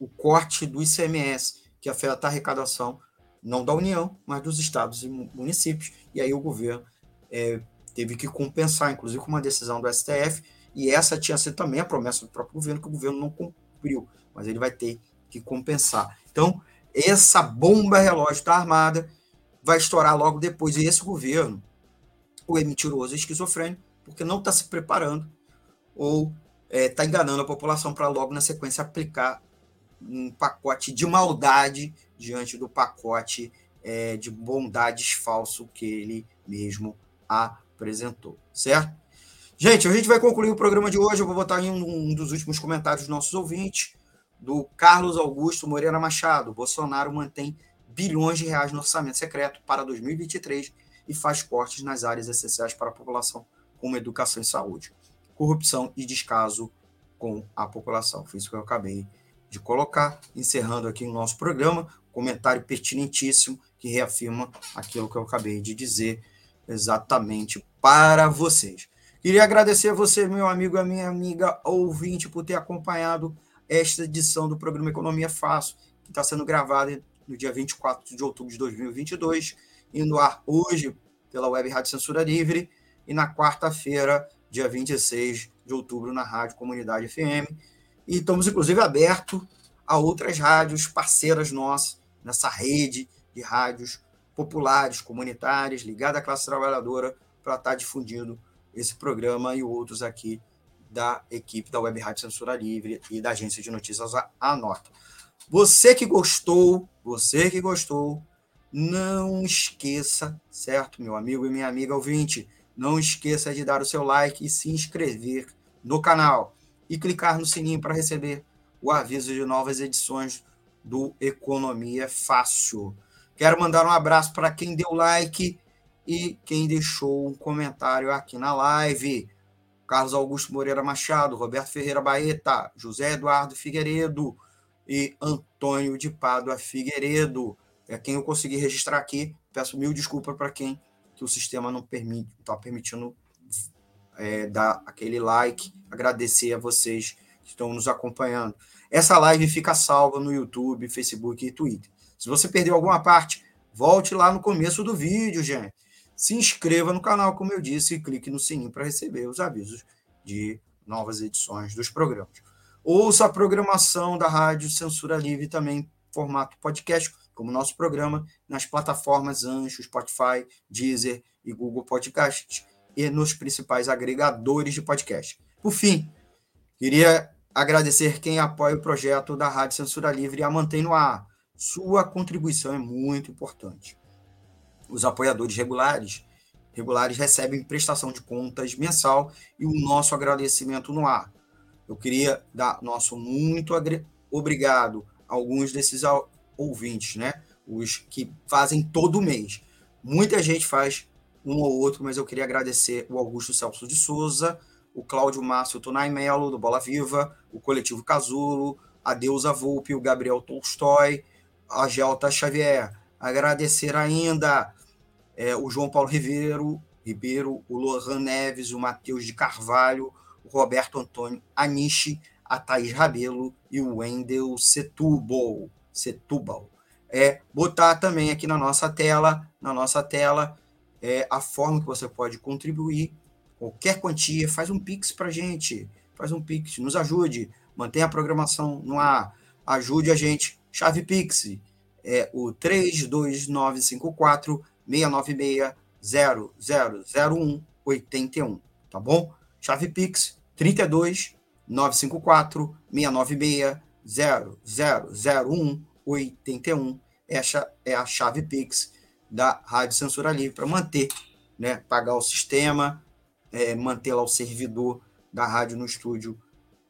o corte do ICMS, que afeta a arrecadação não da União, mas dos estados e municípios, e aí o governo é, teve que compensar, inclusive com uma decisão do STF, e essa tinha sido também a promessa do próprio governo, que o governo não cumpriu, mas ele vai ter que compensar. Então, essa bomba relógio da Armada vai estourar logo depois, e esse governo, ou é mentiroso, é esquizofrênico, porque não está se preparando, ou está é, tá enganando a população para logo na sequência aplicar um pacote de maldade diante do pacote é, de bondades falso que ele mesmo apresentou, certo? Gente, a gente vai concluir o programa de hoje. Eu vou botar em um, um dos últimos comentários dos nossos ouvintes, do Carlos Augusto Moreira Machado. Bolsonaro mantém bilhões de reais no orçamento secreto para 2023 e faz cortes nas áreas essenciais para a população, como educação e saúde corrupção e descaso com a população. Foi isso que eu acabei de colocar, encerrando aqui o nosso programa, comentário pertinentíssimo que reafirma aquilo que eu acabei de dizer exatamente para vocês. Queria agradecer a você, meu amigo, a minha amiga ouvinte, por ter acompanhado esta edição do programa Economia Fácil, que está sendo gravada no dia 24 de outubro de 2022, indo ar hoje pela Web Rádio Censura Livre e na quarta-feira dia 26 de outubro, na Rádio Comunidade FM. E estamos, inclusive, abertos a outras rádios parceiras nossas, nessa rede de rádios populares, comunitárias, ligadas à classe trabalhadora, para estar difundindo esse programa e outros aqui da equipe da Web Rádio Censura Livre e da agência de notícias Anota. Você que gostou, você que gostou, não esqueça, certo, meu amigo e minha amiga ouvinte, não esqueça de dar o seu like e se inscrever no canal e clicar no sininho para receber o aviso de novas edições do Economia Fácil. Quero mandar um abraço para quem deu like e quem deixou um comentário aqui na live. Carlos Augusto Moreira Machado, Roberto Ferreira Baeta, José Eduardo Figueiredo e Antônio de Pádua Figueiredo. É quem eu consegui registrar aqui. Peço mil desculpas para quem que o sistema não permite, está permitindo é, dar aquele like, agradecer a vocês que estão nos acompanhando. Essa live fica salva no YouTube, Facebook e Twitter. Se você perdeu alguma parte, volte lá no começo do vídeo, gente. Se inscreva no canal, como eu disse, e clique no sininho para receber os avisos de novas edições dos programas. Ouça a programação da Rádio Censura Livre também formato podcast, como nosso programa, nas plataformas Ancho, Spotify, Deezer e Google Podcasts e nos principais agregadores de podcast. Por fim, queria agradecer quem apoia o projeto da Rádio Censura Livre e a mantém no ar. Sua contribuição é muito importante. Os apoiadores regulares regulares recebem prestação de contas mensal e o nosso agradecimento no ar. Eu queria dar nosso muito obrigado a alguns desses ouvintes, né? Os que fazem todo mês. Muita gente faz um ou outro, mas eu queria agradecer o Augusto Celso de Souza, o Cláudio Márcio Tonai Melo, do Bola Viva, o Coletivo Casulo, a Deusa Volpe, o Gabriel Tolstói, a Gelta Xavier. Agradecer ainda é, o João Paulo Ribeiro, Ribeiro, o Lohan Neves, o Matheus de Carvalho, o Roberto Antônio Aniche, a Thaís Rabelo e o Wendel Setúbal. Setúbal. É, botar também aqui na nossa tela, na nossa tela, é, a forma que você pode contribuir, qualquer quantia, faz um Pix para gente, faz um Pix, nos ajude, mantenha a programação no ar, ajude a gente. Chave Pix é o 32954 696 0001 81, tá bom? Chave Pix 32 954 696 0001 81. Essa é a chave Pix da Rádio Censura Livre para manter, né, pagar o sistema, é, manter lá o servidor da rádio no estúdio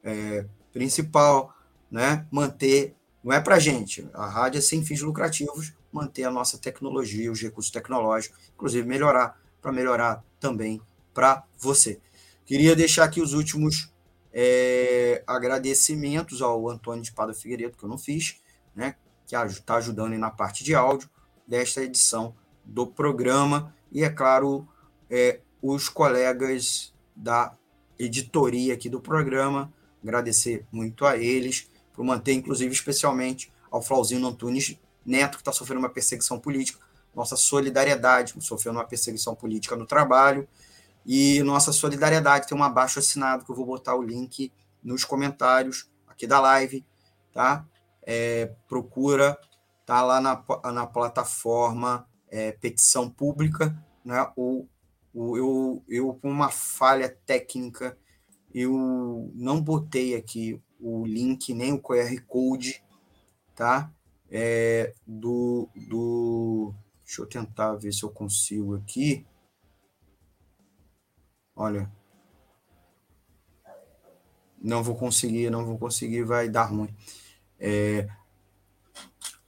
é, principal, né, manter, não é para gente, a rádio é sem fins lucrativos, manter a nossa tecnologia, os recursos tecnológicos, inclusive melhorar, para melhorar também para você. Queria deixar aqui os últimos é, agradecimentos ao Antônio de Pada Figueiredo, que eu não fiz, né, que está ajudando na parte de áudio desta edição do programa, e, é claro, é, os colegas da editoria aqui do programa, agradecer muito a eles, por manter, inclusive, especialmente ao Flauzino Antunes Neto, que está sofrendo uma perseguição política, nossa solidariedade, sofrendo uma perseguição política no trabalho, e nossa solidariedade tem um abaixo assinado, que eu vou botar o link nos comentários aqui da live, tá? É, procura, tá lá na, na plataforma é, petição pública, né? O, o, eu, eu, com uma falha técnica, eu não botei aqui o link, nem o QR Code, tá? É, do, do. Deixa eu tentar ver se eu consigo aqui. Olha. Não vou conseguir, não vou conseguir, vai dar ruim. É,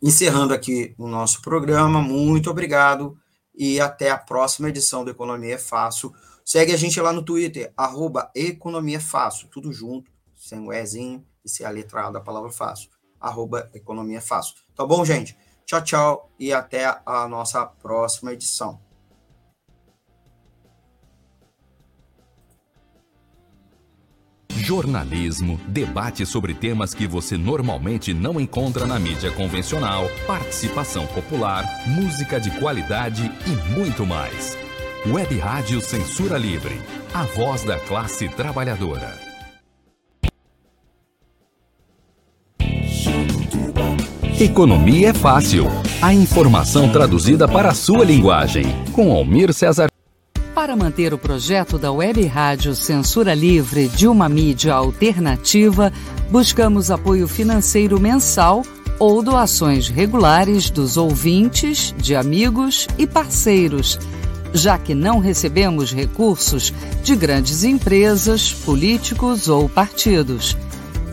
encerrando aqui o nosso programa, muito obrigado e até a próxima edição do Economia é Fácil. Segue a gente lá no Twitter, arroba Economia Fácil, tudo junto, sem o Ezinho e sem a letra A da palavra fácil arroba Economia Fácil. Tá bom, gente? Tchau, tchau e até a nossa próxima edição. Jornalismo, debate sobre temas que você normalmente não encontra na mídia convencional, participação popular, música de qualidade e muito mais. Web Rádio Censura Livre, a voz da classe trabalhadora. Economia é fácil. A informação traduzida para a sua linguagem. Com Almir Cesar. Para manter o projeto da Web Rádio Censura Livre de uma mídia alternativa, buscamos apoio financeiro mensal ou doações regulares dos ouvintes, de amigos e parceiros, já que não recebemos recursos de grandes empresas, políticos ou partidos.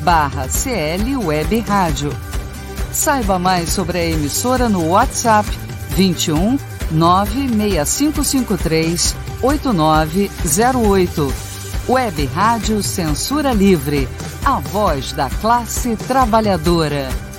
barra CL Web Rádio. Saiba mais sobre a emissora no WhatsApp 21 96553 8908. Web Rádio Censura Livre, a voz da classe trabalhadora.